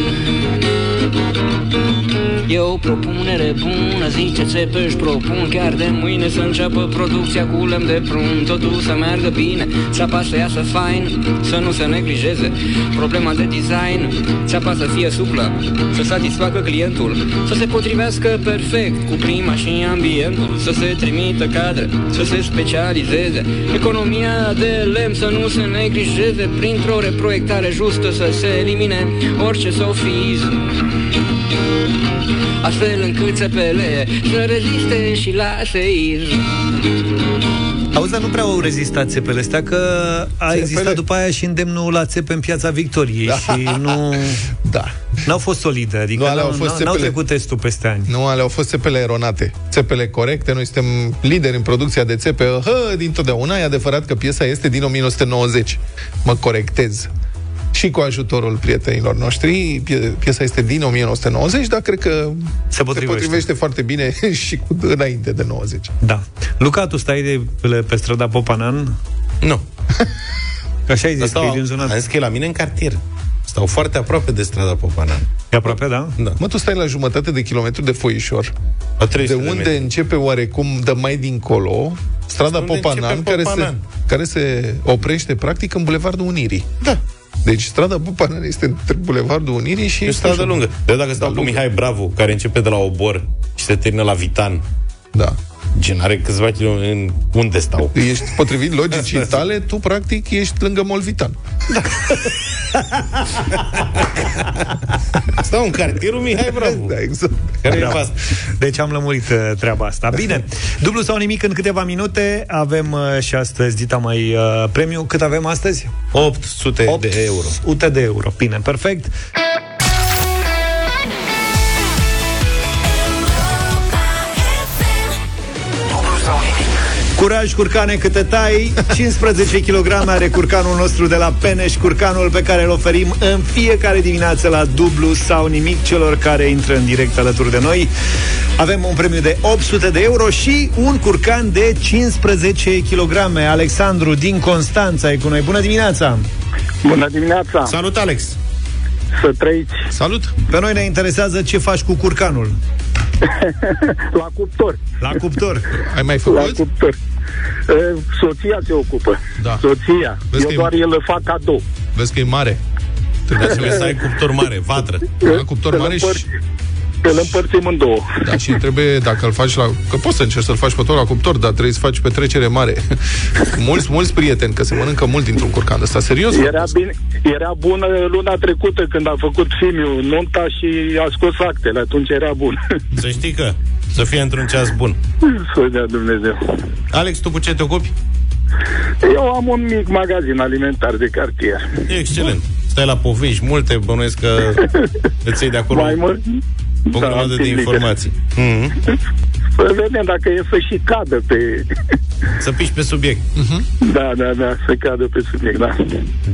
E o propunere bună, zice țepeș își propun Chiar de mâine să înceapă producția cu lemn de prun. Totul să meargă bine, țapa să iasă fain Să nu se neglijeze. Problema de design Țapa să fie suplă, să satisfacă clientul Să se potrivească perfect cu prima și ambientul Să se trimită cadre, să se specializeze. Economia de lemn să nu se neglijeze Printr-o reproiectare justă să se elimine orice sofism Astfel încât țepele să reziste și la seism Auzi, dar nu prea au rezistat țepele astea, că a țepele... existat după aia și îndemnul la țepe în piața Victoriei da. și nu... Da. N-au fost solide, adică nu, au fost n-au trecut testul peste ani. Nu, ale au fost țepele eronate. Țepele corecte, noi suntem lideri în producția de țepe, hă, dintotdeauna. E adevărat că piesa este din 1990. Mă corectez și cu ajutorul prietenilor noștri. Piesa este din 1990, dar cred că se potrivește, se potrivește foarte bine și cu înainte de 90. Da. Luca, tu stai de pe, pe strada Popanan? Nu. Că așa ai zis, stau, că e din zona... Am zis că e la mine în cartier. Stau foarte aproape de strada Popanan. E aproape, da? Da. Mă, tu stai la jumătate de kilometru de foișor. De unde de începe oarecum de mai dincolo strada Popanan, care se, care se oprește practic în Bulevardul Unirii. Da. Deci strada Bupanan este între Bulevardul Unirii și... E o stradă lungă. De dacă stau da, cu Mihai Bravo, care începe de la Obor și se termină la Vitan. Da. Gen, are câțiva kilometri în unde stau. Ești potrivit logicii tale, tu practic ești lângă Molvitan. Da. Stau în cartierul Mihai Bravo. Da, exact. Care da. e Deci am lămurit uh, treaba asta. Bine, dublu sau nimic în câteva minute. Avem uh, și astăzi dita mai uh, premiu. Cât avem astăzi? 800 800 de euro. 800 de euro. Bine, perfect. Curaj, curcane, câte tai 15 kg are curcanul nostru de la Peneș Curcanul pe care îl oferim în fiecare dimineață la dublu sau nimic celor care intră în direct alături de noi Avem un premiu de 800 de euro și un curcan de 15 kg Alexandru din Constanța e cu noi Bună dimineața! Bună dimineața! Salut, Alex! Să trăiți! Salut! Pe noi ne interesează ce faci cu curcanul. la cuptor. La cuptor. Ai mai făcut? La cuptor. Soția se ocupă. Da. Soția. Vezi Eu doar el fac cadou. Vezi că e mare. Trebuie să ai cuptor mare, vatră. Da, cuptor mare și îl împărțim în două. Da, și trebuie, dacă îl faci la... Că poți să încerci să-l faci pe tot la cuptor, dar trebuie să faci petrecere mare. mulți, mulți prieteni, că se mănâncă mult dintr-un curcan ăsta, serios. Era, bine, era bună luna trecută când a făcut Simiu nunta și a scos actele, atunci era bun. Să știi că să fie într-un ceas bun. Să dea Dumnezeu. Alex, tu cu ce te ocupi? Eu am un mic magazin alimentar de cartier. Excelent. Stai la povești multe, bănuiesc că îți iei de acolo. Mai mult, o da, grămadă de informații. Mm-hmm. Să vedem dacă e să și cadă pe... Să piși pe subiect. Mm-hmm. Da, da, da, să cadă pe subiect, da.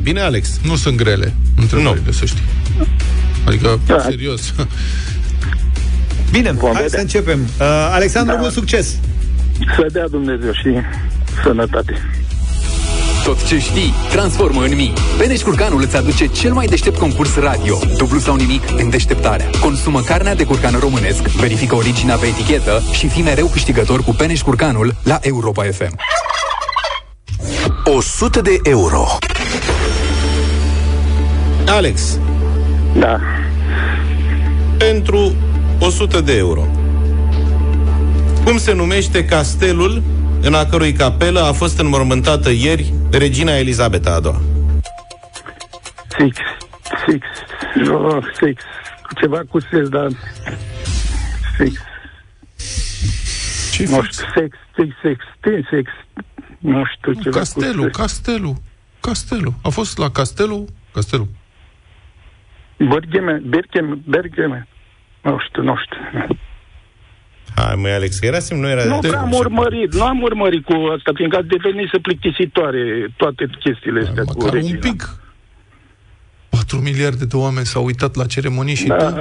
Bine, Alex. Nu sunt grele întrebările, no. să știi. Adică, da. serios. Bine, Vom hai vedea. să începem. Uh, Alexandru, da. mult succes! Să dea Dumnezeu și sănătate. Tot ce știi, transformă în mii. Beneș Curcanul îți aduce cel mai deștept concurs radio. Dublu sau nimic în deșteptarea. Consumă carnea de curcan românesc, verifică originea pe etichetă și fi mereu câștigător cu Beneș Curcanul la Europa FM. 100 de euro. Alex. Da. Pentru 100 de euro. Cum se numește castelul în a cărui capelă a fost înmormântată ieri regina Elizabeta a doua. Six, six, No, sex. Ceva cu sex, dar... Sex. Ce nu știu, sex, sex, sex, sex, sex. Nu știu, ceva Castelu, cu sex. Castelu. Castelu. A fost la Castelu? Castelu. Bergeme, Bergeme, Bergeme. Nu știu, nu știu. Hai, măi, Alex, era simt, nu era... Nu prea am urmărit, nu am urmărit cu asta, fiindcă a devenit să plictisitoare toate chestiile astea cu Măcar un regina. pic. 4 miliarde de oameni s-au uitat la ceremonii și tu... Da,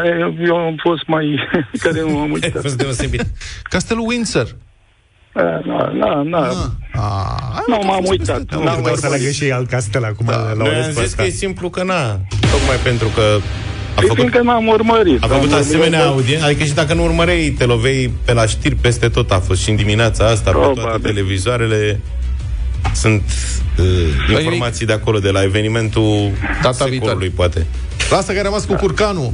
eu am fost mai... care nu am uitat. fost deosebit. Castelul Windsor. Nu, nu, nu. Nu m-am uitat. Nu, N-am trebuie să urmărit. legă și ei alt castel acum da, la Noi am zis că e simplu că na, tocmai pentru că a Păi făcut, fiindcă n-am urmărit. a făcut Am asemenea urmărit. audiență, adică și dacă nu urmăreai, te lovei pe la știri peste tot, a fost și în dimineața asta, pe toate televizoarele, sunt uh, informații de acolo, de la evenimentul Data secolului, poate. Lasă că ai rămas cu curcanul.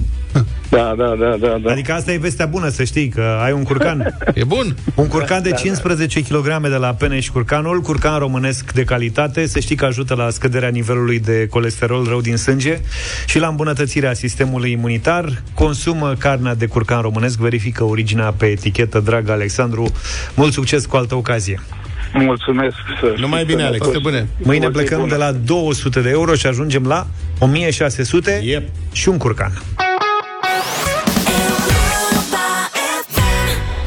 Da, da, da, da, da. Adică asta e vestea bună, să știi, că ai un curcan. e bun. Un curcan de Da, da. 15 kg de la Peneș Curcanul, curcan românesc de calitate, să știi că ajută la scăderea nivelului de colesterol rău din sânge și la îmbunătățirea sistemului imunitar. Consumă carnea de curcan românesc, verifică originea pe etichetă, drag Alexandru. Mult succes cu altă ocazie. Mulțumesc. Să Numai bine, Alex. Toate bune. Mâine O zi plecăm bună. de la 200 de euro și ajungem la 1600 yep. și un curcan.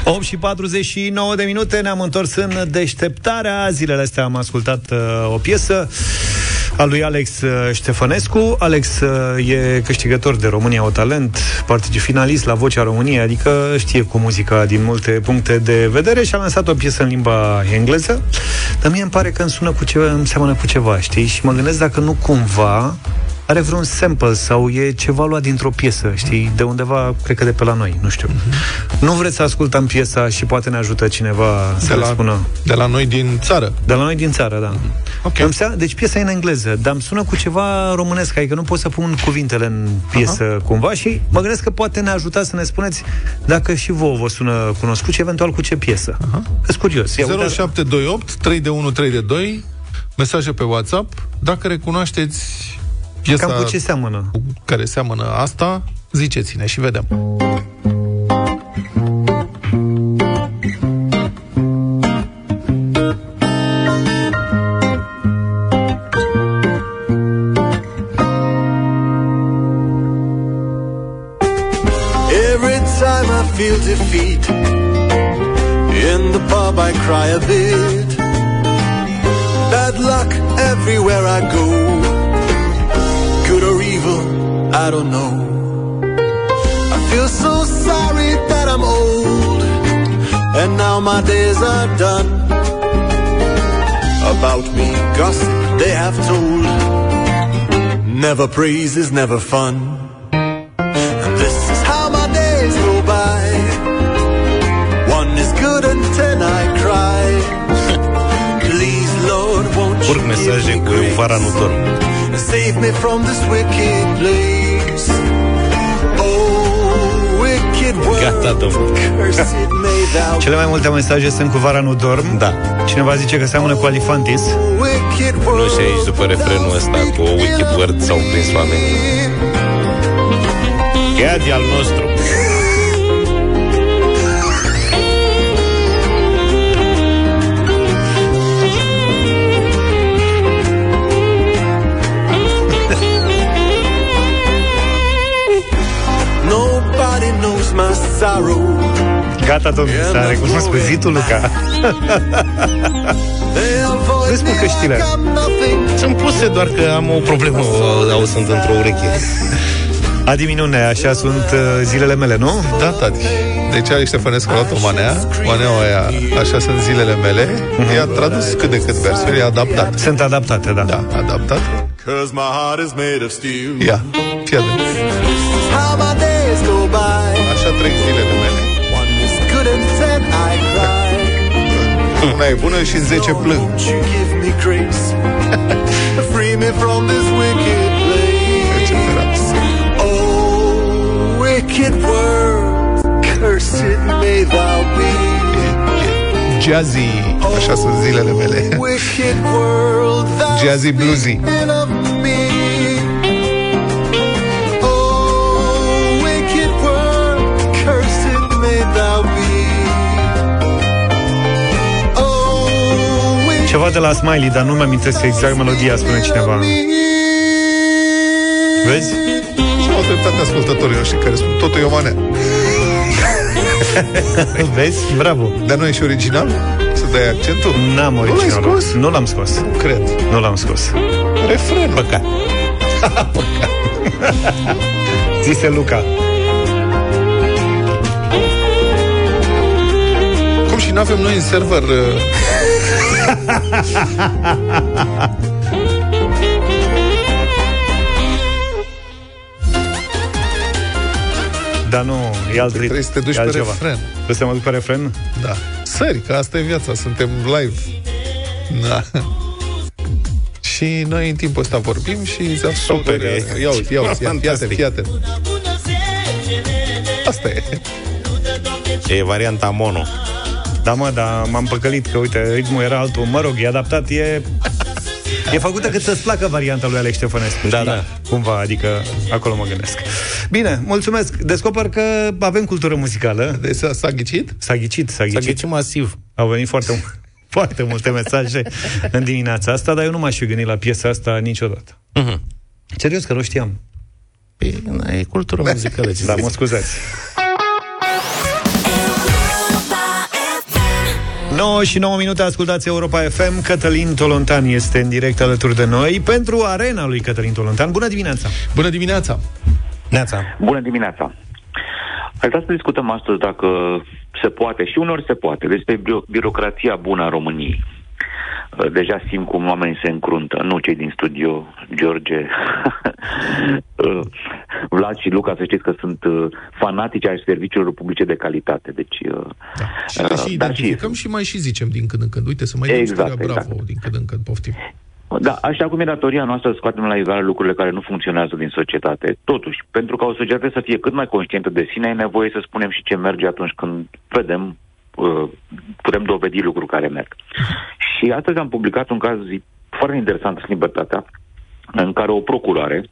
8 și 49 de minute Ne-am întors în deșteptarea Zilele astea am ascultat uh, o piesă a lui Alex uh, Ștefănescu. Alex uh, e câștigător de România o talent, particip finalist la Vocea României, adică știe cu muzica din multe puncte de vedere și a lansat o piesă în limba engleză. Dar mie îmi pare că îmi sună cu ceva, îmi seamănă cu ceva, știi? Și mă gândesc dacă nu cumva are vreun sample sau e ceva luat dintr-o piesă, știi? De undeva, cred că de pe la noi, nu știu. Nu vreți să ascultăm piesa și poate ne ajută cineva să De le la, spună? de la noi din țară. De la noi din țară, da. Ok. Îmi seama, deci piesa e în engleză, dar îmi sună cu ceva românesc, adică nu pot să pun cuvintele în piesă uh-huh. cumva și mă gândesc că poate ne ajuta să ne spuneți dacă și vouă vă sună cunoscut și eventual cu ce piesă. Uh-huh. Sunt curios. Ia, uite- 0728 3 de 1 3 de 2 Mesaje pe WhatsApp Dacă recunoașteți piesa Cam cu ce seamănă? cu care seamănă asta Ziceți-ne și vedem Every time I feel defeat, in the pub I cry a bit. Bad luck everywhere I go, good or evil, I don't know. I feel so sorry that I'm old, and now my days are done. About me, gossip they have told. Never praise is never fun. And this is how my days go by. One is good and ten I cry. Please, Lord, won't you Urc mesaje give me cu grace vara nu dorm. and save me from this wicked wicked world, Gata, domnule. cursed may thou Cele mai multe mesaje sunt cu vara nu dorm. Da. Cineva zice că seamănă cu Alifantis. wicked Nu world. și aici după refrenul ăsta cu o wicked word s-au prins oamenii. Chiar al nostru. Gata, domnule, s-a recunoscut zitul, Luca. Vezi, mă, căștile. Sunt puse doar că am o problemă, o auzând într-o ureche. Adi minune, așa sunt uh, zilele mele, nu? Da, tati. Deci Alex Ștefănescu a luat o manea Maneaua aia, așa sunt zilele mele. I-a tradus cât de cât versuri I-a adaptat. Sunt adaptate, da. Da, adaptat. Cause my heart is made of steel. Ia, fii atent. How my days go by. Așa trec zilele mele One is good and ten I cry. Una e bună și 10 plâng Won't you give me grace? Free me from this wicked place. Oh, wicked world, cursed may thou be. Jazzy, așa sunt zilele mele Wicked world, thou Jazzy bluesy Ceva de la Smiley, dar nu mi amintesc exact melodia, spune cineva. Vezi? Și au dreptate ascultătorii noștri care spun totul e o manea. Vezi? Bravo. Dar nu e și original? Să dai accentul? N-am Nu l-ai originalul. scos? Nu l-am scos. Nu cred. Nu l-am scos. Refren. Păcat. Zise Luca. Cum și nu avem noi în server uh, Dar nu, e alt ritm. Trebuie să te duci e pe altceva. refren. Trebuie să mă duc pe refren? Da. Sări, că asta e viața, suntem live. Da. Și noi în timpul ăsta vorbim și se Super, e. Ia uite, ia uite, ia, fii atent, Fantastic. fii atent. Asta e. E varianta mono. Da, mă, dar m-am păcălit că, uite, ritmul era altul. Mă rog, e adaptat, e... E făcută cât să-ți placă varianta lui Alex Ștefănescu. Da, știi? da. Cumva, adică acolo mă gândesc. Bine, mulțumesc. Descoper că avem cultură muzicală. Deci s-a, s-a ghicit? S-a ghicit, s-a S-a ghicit. ghicit masiv. Au venit foarte, foarte multe mesaje în dimineața asta, dar eu nu m-aș fi gândit la piesa asta niciodată. Mhm. Serios că nu știam. Păi, na, e cultură muzicală. ce Da, să mă zic. scuzați. 9 și 9 minute, ascultați Europa FM. Cătălin Tolontan este în direct alături de noi pentru arena lui Cătălin Tolontan. Bună dimineața! Bună dimineața! Neața. Bună dimineața! Aș vrea să discutăm astăzi dacă se poate, și uneori se poate, despre biro- birocrația bună a României. Uh, Deja simt cum oamenii se încruntă, nu cei din studio, George, uh, Vlad și Luca, să știți că sunt uh, fanatici ai serviciilor publice de calitate. Deci, uh, Și le și uh, dar și identificăm și mai și zicem din când în când. Uite, să mai Exact, dăm istoria, bravo, exact. din când în când, poftim. Da, așa cum e datoria noastră să scoatem la iveală lucrurile care nu funcționează din societate. Totuși, pentru ca o societate să fie cât mai conștientă de sine, e nevoie să spunem și ce merge atunci când vedem, uh, putem dovedi lucruri care merg. Și astăzi am publicat un caz foarte interesant în Libertatea, în care o procuroare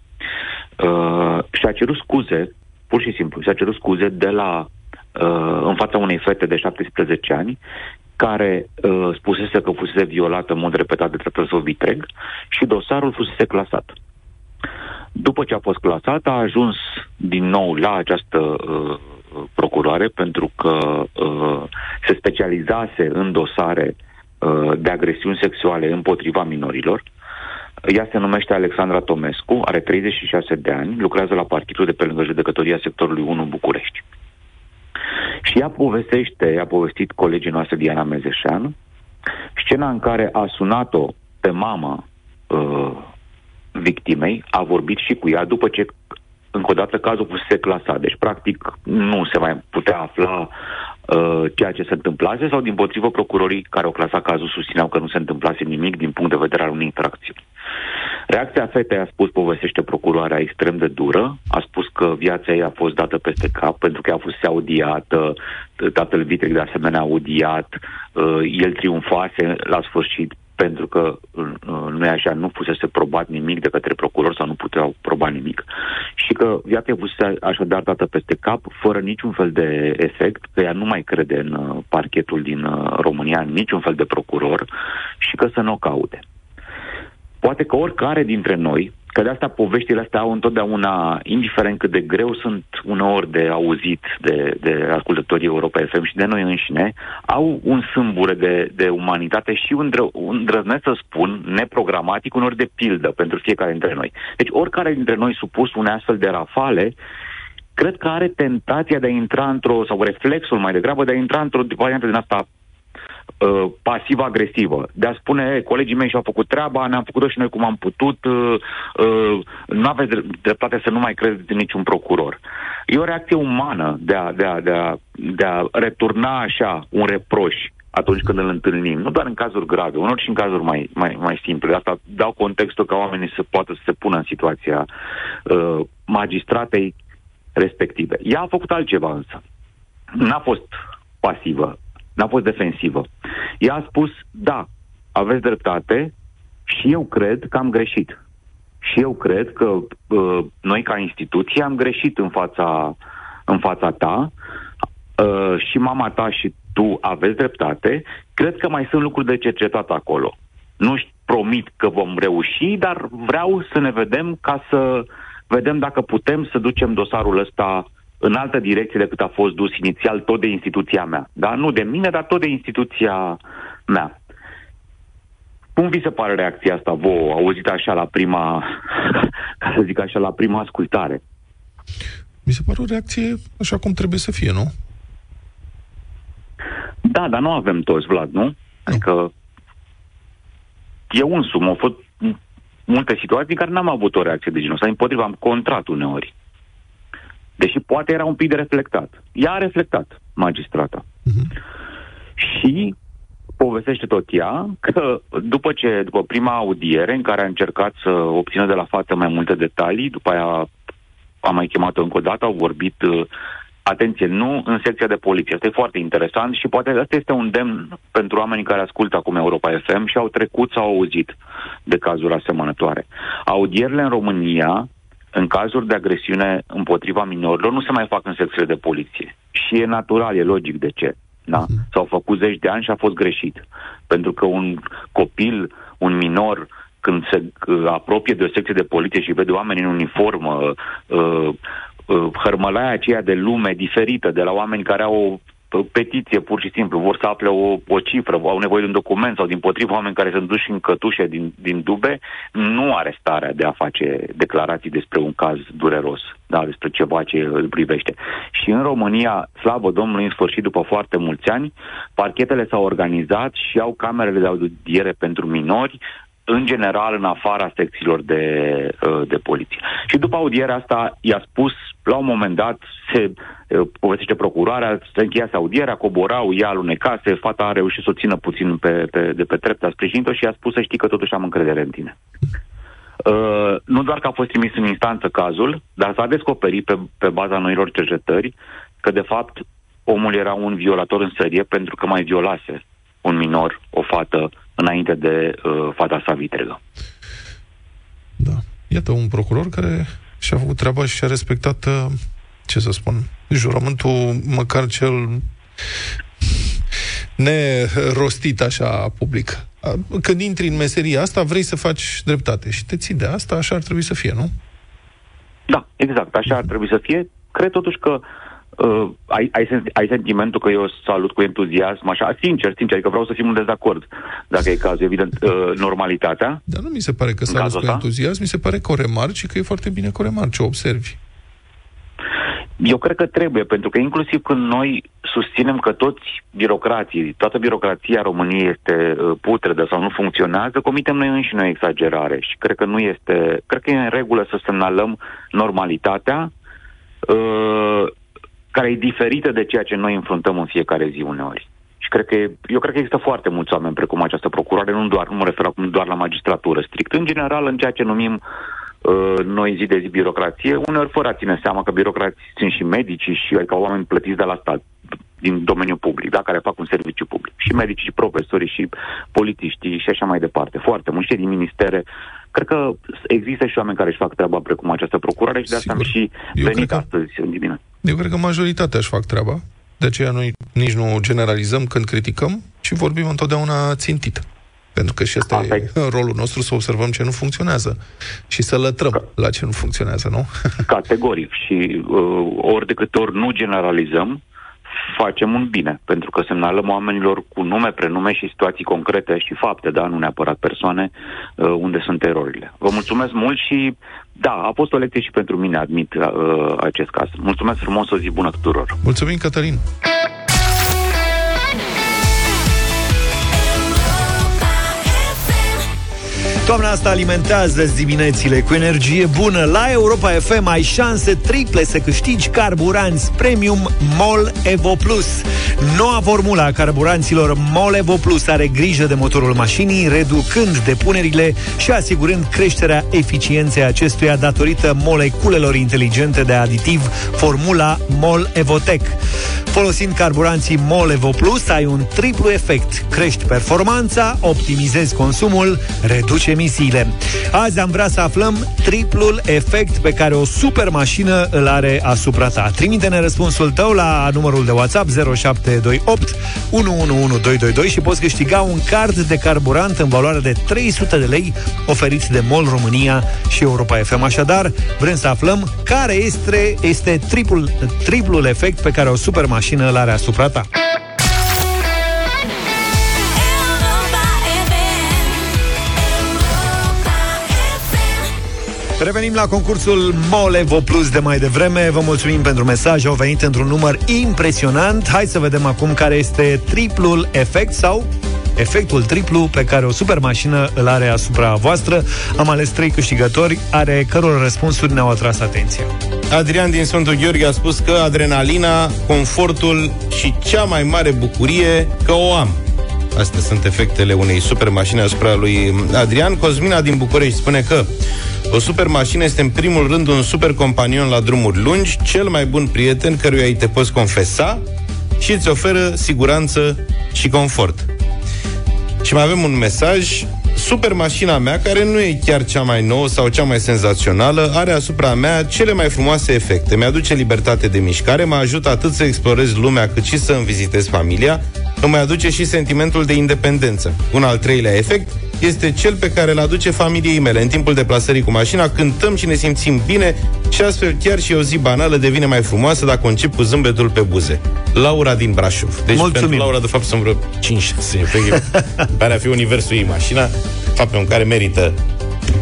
uh, și-a cerut scuze, pur și simplu, și-a cerut scuze de la uh, în fața unei fete de 17 ani care uh, spusese că fusese violată în mod repetat de tatăl său vitreg și dosarul fusese clasat. După ce a fost clasat, a ajuns din nou la această uh, procuroare pentru că uh, se specializase în dosare uh, de agresiuni sexuale împotriva minorilor. Ea se numește Alexandra Tomescu, are 36 de ani, lucrează la partidul de pe lângă judecătoria sectorului 1 București. Și ea povestește, a povestit colegii noastre Diana Mezeșan, scena în care a sunat-o pe mama uh, victimei, a vorbit și cu ea după ce încă o dată cazul fusese clasat. Deci, practic, nu se mai putea afla uh, ceea ce se întâmplase sau, din potrivă, procurorii care au clasat cazul susțineau că nu se întâmplase nimic din punct de vedere al unei infracțiuni. Reacția fetei, a spus, povestește procuroarea extrem de dură, a spus că viața ei a fost dată peste cap pentru că ea a fost audiată, tatăl Vitrec de asemenea audiat, uh, el triumfase la sfârșit pentru că uh, nu e așa, nu fusese probat nimic de către procuror sau nu puteau proba nimic și că viața ei fusese așadar dată peste cap fără niciun fel de efect, că ea nu mai crede în uh, parchetul din uh, România, în niciun fel de procuror și că să nu o caute. Poate că oricare dintre noi, că de asta poveștile astea au întotdeauna, indiferent cât de greu sunt uneori de auzit de, de ascultătorii Europa FM și de noi înșine, au un sâmbure de, de umanitate și un, dră, un îndrăznesc să spun, neprogramatic, unor de pildă pentru fiecare dintre noi. Deci oricare dintre noi supus unei astfel de rafale, cred că are tentația de a intra într-o, sau reflexul mai degrabă, de a intra într-o variantă din asta uh, pasiv-agresivă. De a spune, e, colegii mei și-au făcut treaba, ne-am făcut-o și noi cum am putut, uh, uh, nu aveți dre- dreptate să nu mai credeți în niciun procuror. E o reacție umană de a, de a, de a, de a returna așa un reproș atunci când îl întâlnim, nu doar în cazuri grave, unor și în cazuri mai, mai, mai simple. De asta dau contextul ca oamenii să poată să se pună în situația uh, magistratei respective. Ea a făcut altceva însă. N-a fost pasivă, n-a fost defensivă. Ea a spus, da, aveți dreptate și eu cred că am greșit. Și eu cred că uh, noi ca instituție am greșit în fața, în fața ta. uh, și mama ta și tu aveți dreptate, cred că mai sunt lucruri de cercetat acolo. Nu promit că vom reuși, dar vreau să ne vedem ca să vedem dacă putem să ducem dosarul ăsta în altă direcție decât a fost dus inițial tot de instituția mea. Da? Nu de mine, dar tot de instituția mea. Cum vi se pare reacția asta vouă, auzit așa la prima, ca să zic așa, la prima ascultare? Mi se pare o reacție așa cum trebuie să fie, nu? Da, dar nu avem toți, Vlad, nu? Adică eu însumi am fost multe situații în care n-am avut o reacție de genul ăsta. Împotriva, am contrat uneori. Deși poate era un pic de reflectat. Ea a reflectat, magistrata. Uh-huh. Și povestește tot ea că după ce, după prima audiere în care a încercat să obțină de la față mai multe detalii, după aia a mai chemat-o încă o dată, au vorbit uh, Atenție, nu în secția de poliție. Este foarte interesant și poate asta este un demn pentru oamenii care ascultă acum Europa FM și au trecut sau au auzit de cazuri asemănătoare. Audierile în România, în cazuri de agresiune împotriva minorilor, nu se mai fac în secțiile de poliție. Și e natural, e logic de ce. Da? Mhm. S-au făcut zeci de ani și a fost greșit. Pentru că un copil, un minor, când se uh, apropie de o secție de poliție și vede oameni în uniformă, uh, uh, hărmălaia aceea de lume diferită de la oameni care au o petiție pur și simplu, vor să afle o, o cifră, au nevoie de un document sau din potrivă oameni care sunt duși în cătușe din, din dube, nu are starea de a face declarații despre un caz dureros, da, despre ceva ce îl privește. Și în România, slavă Domnului, în sfârșit, după foarte mulți ani, parchetele s-au organizat și au camerele de audiere pentru minori, în general în afara secțiilor de, uh, de poliție. Și după audierea asta i-a spus, la un moment dat, se uh, povestește procurarea, se încheiase audierea, coborau, ea alunecase, fata a reușit să o țină puțin pe, pe, de pe trepte, a sprijinit și a spus să știi că totuși am încredere în tine. Uh, nu doar că a fost trimis în instanță cazul, dar s-a descoperit pe, pe baza noilor cercetări că, de fapt, omul era un violator în serie pentru că mai violase un minor, o fată, înainte de uh, fata sa vitregă. Da. Iată un procuror care și-a făcut treaba și și-a respectat, uh, ce să spun, jurământul măcar cel nerostit așa public. Când intri în meseria asta, vrei să faci dreptate și te ții de asta, așa ar trebui să fie, nu? Da, exact, așa ar trebui să fie. Cred totuși că uh, uh, ai, ai, ai sentimentul că eu salut cu entuziasm, așa, sincer, sincer, adică vreau să fim în dezacord, dacă e cazul, evident, uh, normalitatea. Dar nu mi se pare că salut cu ăsta. entuziasm, mi se pare că o remarci și că e foarte bine că o remarci, o observi. Eu cred că trebuie, pentru că inclusiv când noi susținem că toți birocrații, toată birocrația României este uh, putredă sau nu funcționează, comitem noi înși o exagerare și cred că nu este, cred că e în regulă să semnalăm normalitatea uh, care e diferită de ceea ce noi înfruntăm în fiecare zi uneori. Și cred că, eu cred că există foarte mulți oameni precum această procurare, nu doar, nu mă refer acum doar la magistratură strict, în general în ceea ce numim uh, noi zi de zi birocrație, uneori fără a ține seama că birocrații sunt și medici și adică oameni plătiți de la stat din domeniul public, da, care fac un serviciu public. Și medici, și profesori, și politiștii, și așa mai departe. Foarte mulți și din ministere. Cred că există și oameni care își fac treaba precum această procurare și de asta Sigur. am și Eu venit că... astăzi în dimineață. Eu cred că majoritatea își fac treaba. De aceea noi nici nu generalizăm când criticăm, ci vorbim întotdeauna țintit. Pentru că și asta, asta e, e rolul nostru să observăm ce nu funcționează și să lătrăm Ca... la ce nu funcționează, nu? Categoric. Și uh, ori de câte ori nu generalizăm, facem un bine, pentru că semnalăm oamenilor cu nume, prenume și situații concrete și fapte, da, nu neapărat persoane, uh, unde sunt erorile. Vă mulțumesc mult și, da, a fost o lecție și pentru mine, admit uh, acest caz. Mulțumesc frumos, o zi bună tuturor! Mulțumim, Cătălin! Toamna asta alimentează diminețile cu energie bună. La Europa FM ai șanse triple să câștigi carburanți premium MOL Evo Plus. Noua formulă a carburanților MOL Evo Plus are grijă de motorul mașinii, reducând depunerile și asigurând creșterea eficienței acestuia datorită moleculelor inteligente de aditiv, formula MOL Evotec. Folosind carburanții Molevo Plus, ai un triplu efect. Crești performanța, optimizezi consumul, reduci emisiile. Azi am vrea să aflăm triplul efect pe care o super mașină îl are asupra ta. Trimite-ne răspunsul tău la numărul de WhatsApp 0728 111222 și poți câștiga un card de carburant în valoare de 300 de lei oferiți de MOL România și Europa FM. Așadar, vrem să aflăm care este, este triplul, triplul efect pe care o super mașină îl are asupra ta. Revenim la concursul Molevo Plus de mai devreme. Vă mulțumim pentru mesaj. Au venit într-un număr impresionant. Hai să vedem acum care este triplul efect sau efectul triplu pe care o super mașină îl are asupra voastră. Am ales trei câștigători, are căror răspunsuri ne-au atras atenția. Adrian din Sfântul Gheorghe a spus că adrenalina, confortul și cea mai mare bucurie că o am. Astea sunt efectele unei super mașini asupra lui Adrian. Cosmina din București spune că o super mașină este în primul rând un super companion la drumuri lungi, cel mai bun prieten căruia îi te poți confesa și îți oferă siguranță și confort. Și mai avem un mesaj Super mașina mea, care nu e chiar cea mai nouă sau cea mai senzațională, are asupra mea cele mai frumoase efecte. Mi-aduce libertate de mișcare, mă ajută atât să explorez lumea, cât și să îmi vizitez familia, îmi aduce și sentimentul de independență. Un al treilea efect este cel pe care îl aduce familiei mele. În timpul deplasării cu mașina, cântăm și ne simțim bine și astfel chiar și o zi banală devine mai frumoasă dacă încep cu zâmbetul pe buze. Laura din Brașov. Deci Mulțumim. pentru Laura, de fapt, sunt vreo 5-6 efecte. Pare a fi universul ei mașina, fapt în care merită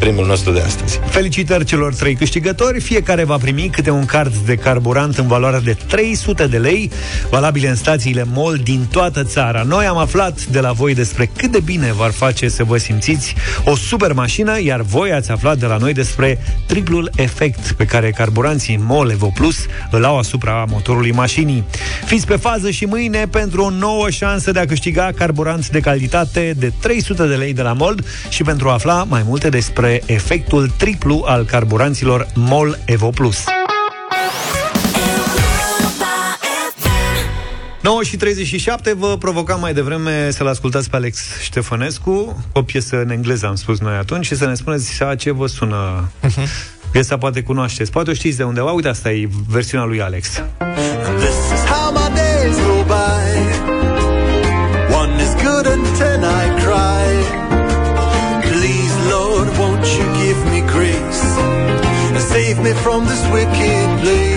premiul nostru de astăzi. Felicitări celor trei câștigători. Fiecare va primi câte un card de carburant în valoare de 300 de lei, valabile în stațiile MOL din toată țara. Noi am aflat de la voi despre cât de bine v-ar face să vă simțiți o super mașină, iar voi ați aflat de la noi despre triplul efect pe care carburanții MOL Evo Plus îl au asupra motorului mașinii. Fiți pe fază și mâine pentru o nouă șansă de a câștiga carburant de calitate de 300 de lei de la MOL și pentru a afla mai multe despre efectul triplu al carburanților MOL Evo Plus. 9 și 37 vă provocam mai devreme să-l ascultați pe Alex Ștefănescu, o piesă în engleză am spus noi atunci, și să ne spuneți a ce vă sună uh-huh. piesa, poate cunoașteți, poate o știți de undeva. Uite, asta e versiunea lui Alex. This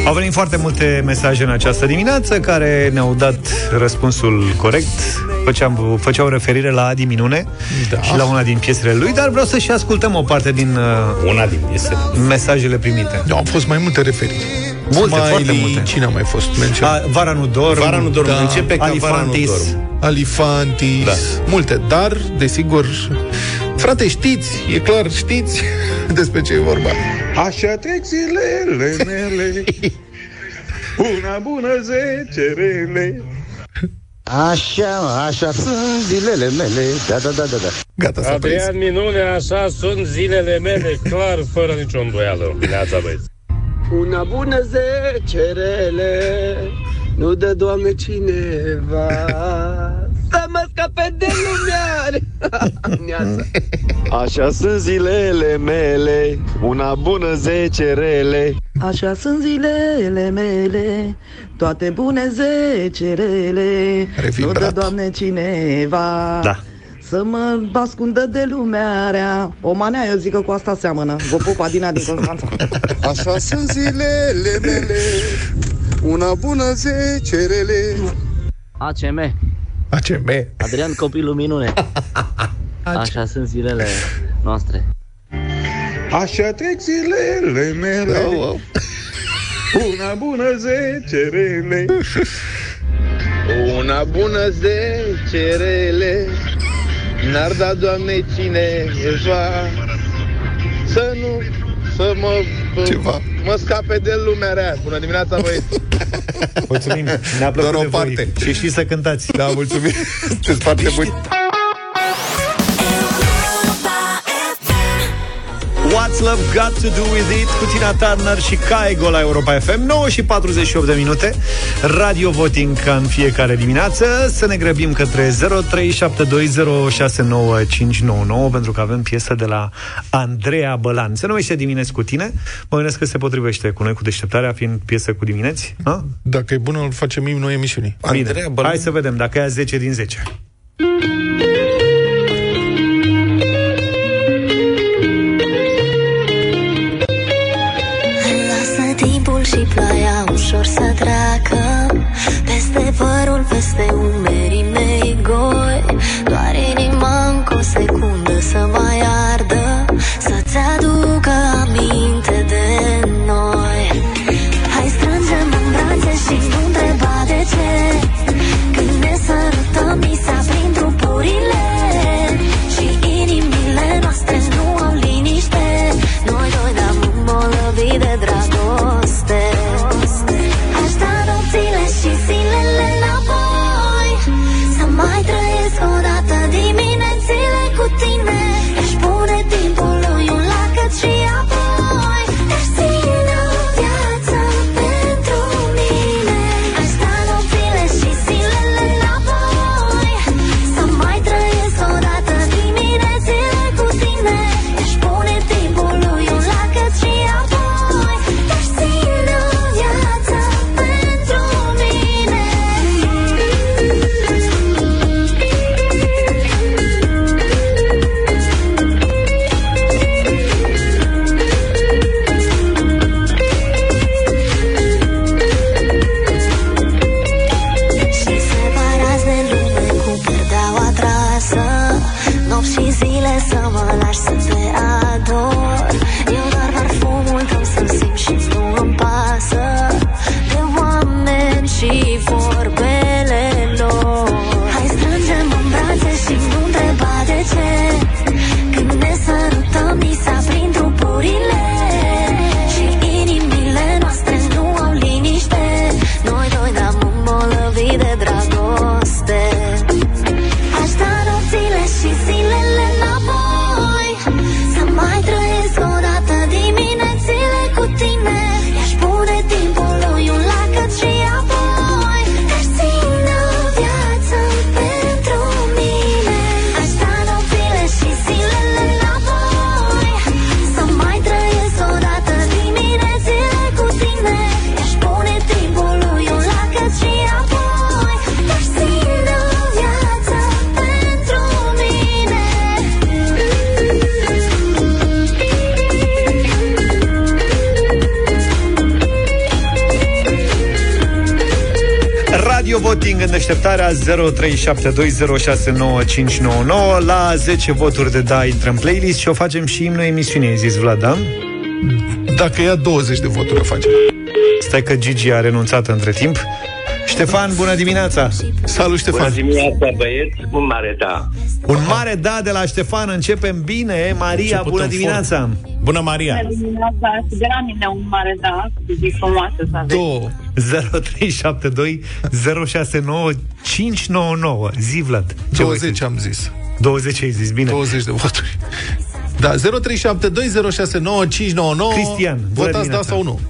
Au venit foarte multe mesaje în această dimineață care ne-au dat răspunsul corect. Făceam, făceau referire la Adi Minune da. și la una din piesele lui, dar vreau să și ascultăm o parte din uh, una din piesele mesajele primite. Da, au fost mai multe referiri. Multe, Smiley, foarte multe. Cine a mai fost menționat? A, Vara nu dorm. Vara nu dorm. Începe ca Vara nu Alifantis. dorm. Alifantis, Da. multe, dar, desigur, frate, știți, e clar, știți despre ce e vorba. Așa trec zilele mele Una bună zece rele Așa, așa sunt zilele mele Da, da, da, da, da. Gata, s-a prins. Adrian Minune, așa sunt zilele mele, clar, fără nicio îndoială. Neața, băieți. Una bună zecerele Nu dă, Doamne, cineva Să mă scape de lumea Neața. Așa sunt zilele mele, una bună zece rele. Așa sunt zilele mele, toate bune zecerele. Nu dă, Doamne, cineva Da. să mă ascundă de lumea rea. O manea, eu zic că cu asta seamănă. Vă pup, Adina din Constanța. Așa sunt zilele mele Una bună zece rele ACM. ACM. Adrian Copilul Minune. Așa sunt zilele noastre. Așa trec zilele mele Una bună zece rele Una bună zecerele N-ar da, Doamne, cineva Să nu, să mă Ceva. Mă scape de lumea rea Bună dimineața, băieți Mulțumim, ne-a plăcut Doar o de voi. parte. Și știți să cântați. Da, mulțumim. Sunteți foarte buni. Love Got To Do With It cu Tina Turner și Caigo la Europa FM 9 și 48 de minute. Radio Voting ca în fiecare dimineață. Să ne grăbim către 0372069599 Pentru că avem piesă de la Andreea Bălan. Se numește Dimineți cu tine. Mă gândesc că se potrivește cu noi cu deșteptarea Fiind piesă cu dimineți ha? Dacă e bună, îl facem noi emisiuni. Bine, hai să vedem dacă e 10 din 10 Voting în deșteptarea 0372069599 La 10 voturi de da intră în playlist și o facem și imnul emisiunii, ai zis Vlad, da? Dacă ia 20 de voturi, o facem. Stai că Gigi a renunțat între timp. Ștefan, bună dimineața! Salut, Bună dimineața, băieți, un mare da. Un mare da de la Ștefan, începem bine. Maria, Început bună în dimineața! Bună, Maria! Bună dimineața, și de la mine un mare da, zi frumoasă să aveți. 0372 069 599 Zi, Vlad. 20 am zis. 20 ai zis, bine. 20 de voturi. Da, 0372069599 Cristian, bună Votați da dimineața. sau nu?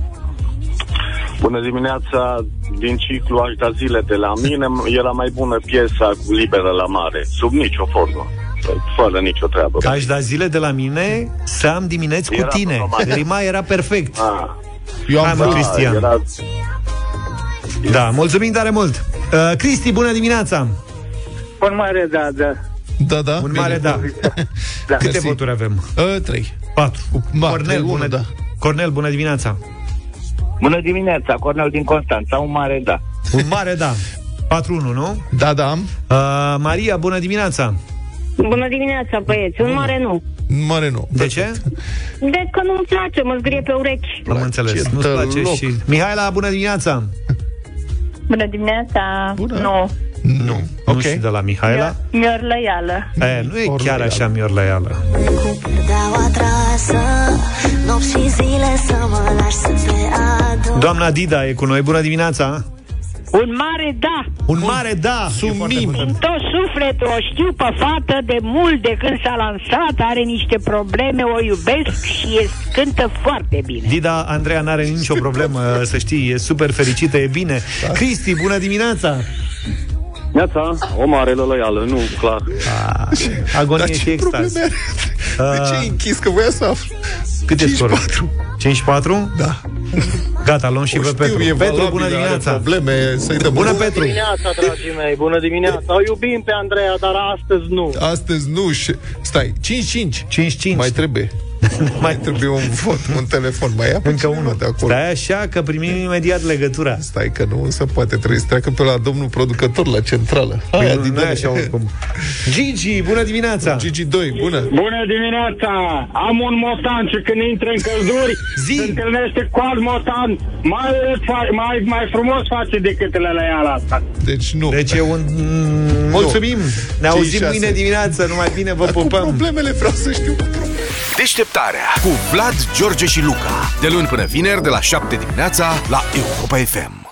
Bună dimineața, din ciclu aș da zile de la mine, era mai bună piesa cu Liberă la mare, sub nicio formă, fără nicio treabă. Aș da zile de la mine să am dimineți cu Era tine. normal. Rima era perfect. Ah. Eu am Hai, mă, Da, Cristian. era- Da, mulțumim tare mult. Uh, Cristi, bună dimineața. Un mare da, da. Da, da. Un mare da. Da. Câte Mersi. voturi avem? Uh, 3. 4. Ba, Cornel, trei, bună, unu, da. Cornel, bună dimineața. Bună dimineața, Cornel din Constanța, un mare da. Un mare da. 4-1, nu? Da, da. Uh, Maria, bună dimineața. Bună dimineața, băieți. Un mare nu. Mare nu. De ce? De că nu-mi place, mă zgrie pe urechi. Am înțeles. Nu-ți place loc. și... Mihaela, bună dimineața. Bună dimineața, Bună. nu. Nu. Ok. Nu și de la Mihaela. Miorlăială. E, nu e chiar așa miorlăială. Perdeaua trasă Nopți și zile să mă lași să te ador Doamna Dida e cu noi. Bună dimineața. Un mare da. Un mare da. Sumim. Din tot sufletul o știu pe fată de mult de când s-a lansat, are niște probleme, o iubesc și e, cântă foarte bine. Dida Andreea n-are nicio problemă, să știi, e super fericită, e bine. Da. Cristi, bună dimineața! Neața, o mare lălăială, nu, clar. Agonie Dar și ce extaz. probleme are? De ce ai închis? Că voia să aflu. Cât e scorul? 5-4? Da. Gata, luăm și O pe știu, Petru. e Petru, valabil, bună are dimineața! probleme, să-i dăm Bună, un- Petru! dimineața, dragii mei, bună dimineața. O iubim pe Andreea, dar astăzi nu. Astăzi nu. și- Stai, 5-5. 5-5. Mai trebuie. mai trebuie un vot, un telefon. Mai ia Încă unul unul. de acolo. Stai așa că primim imediat legătura. Stai că nu se poate, trebuie să treacă pe la domnul producător la centrală. Păi Aia nu, din nu e așa oricum. Gigi, bună dimineața! Gigi 2, bună! Bună dimineața! Am un motan și când intră în călduri, Zi. se întâlnește cu alt motan mai, fa- mai, mai frumos face decât lălăiala asta. Deci nu. Deci e un... Mulțumim! Ne auzim Cinci, șase. mâine dimineață, numai bine, vă Cu pupăm! problemele vreau să știu. Deșteptarea cu Vlad, George și Luca. De luni până vineri, de la 7 dimineața, la Europa FM.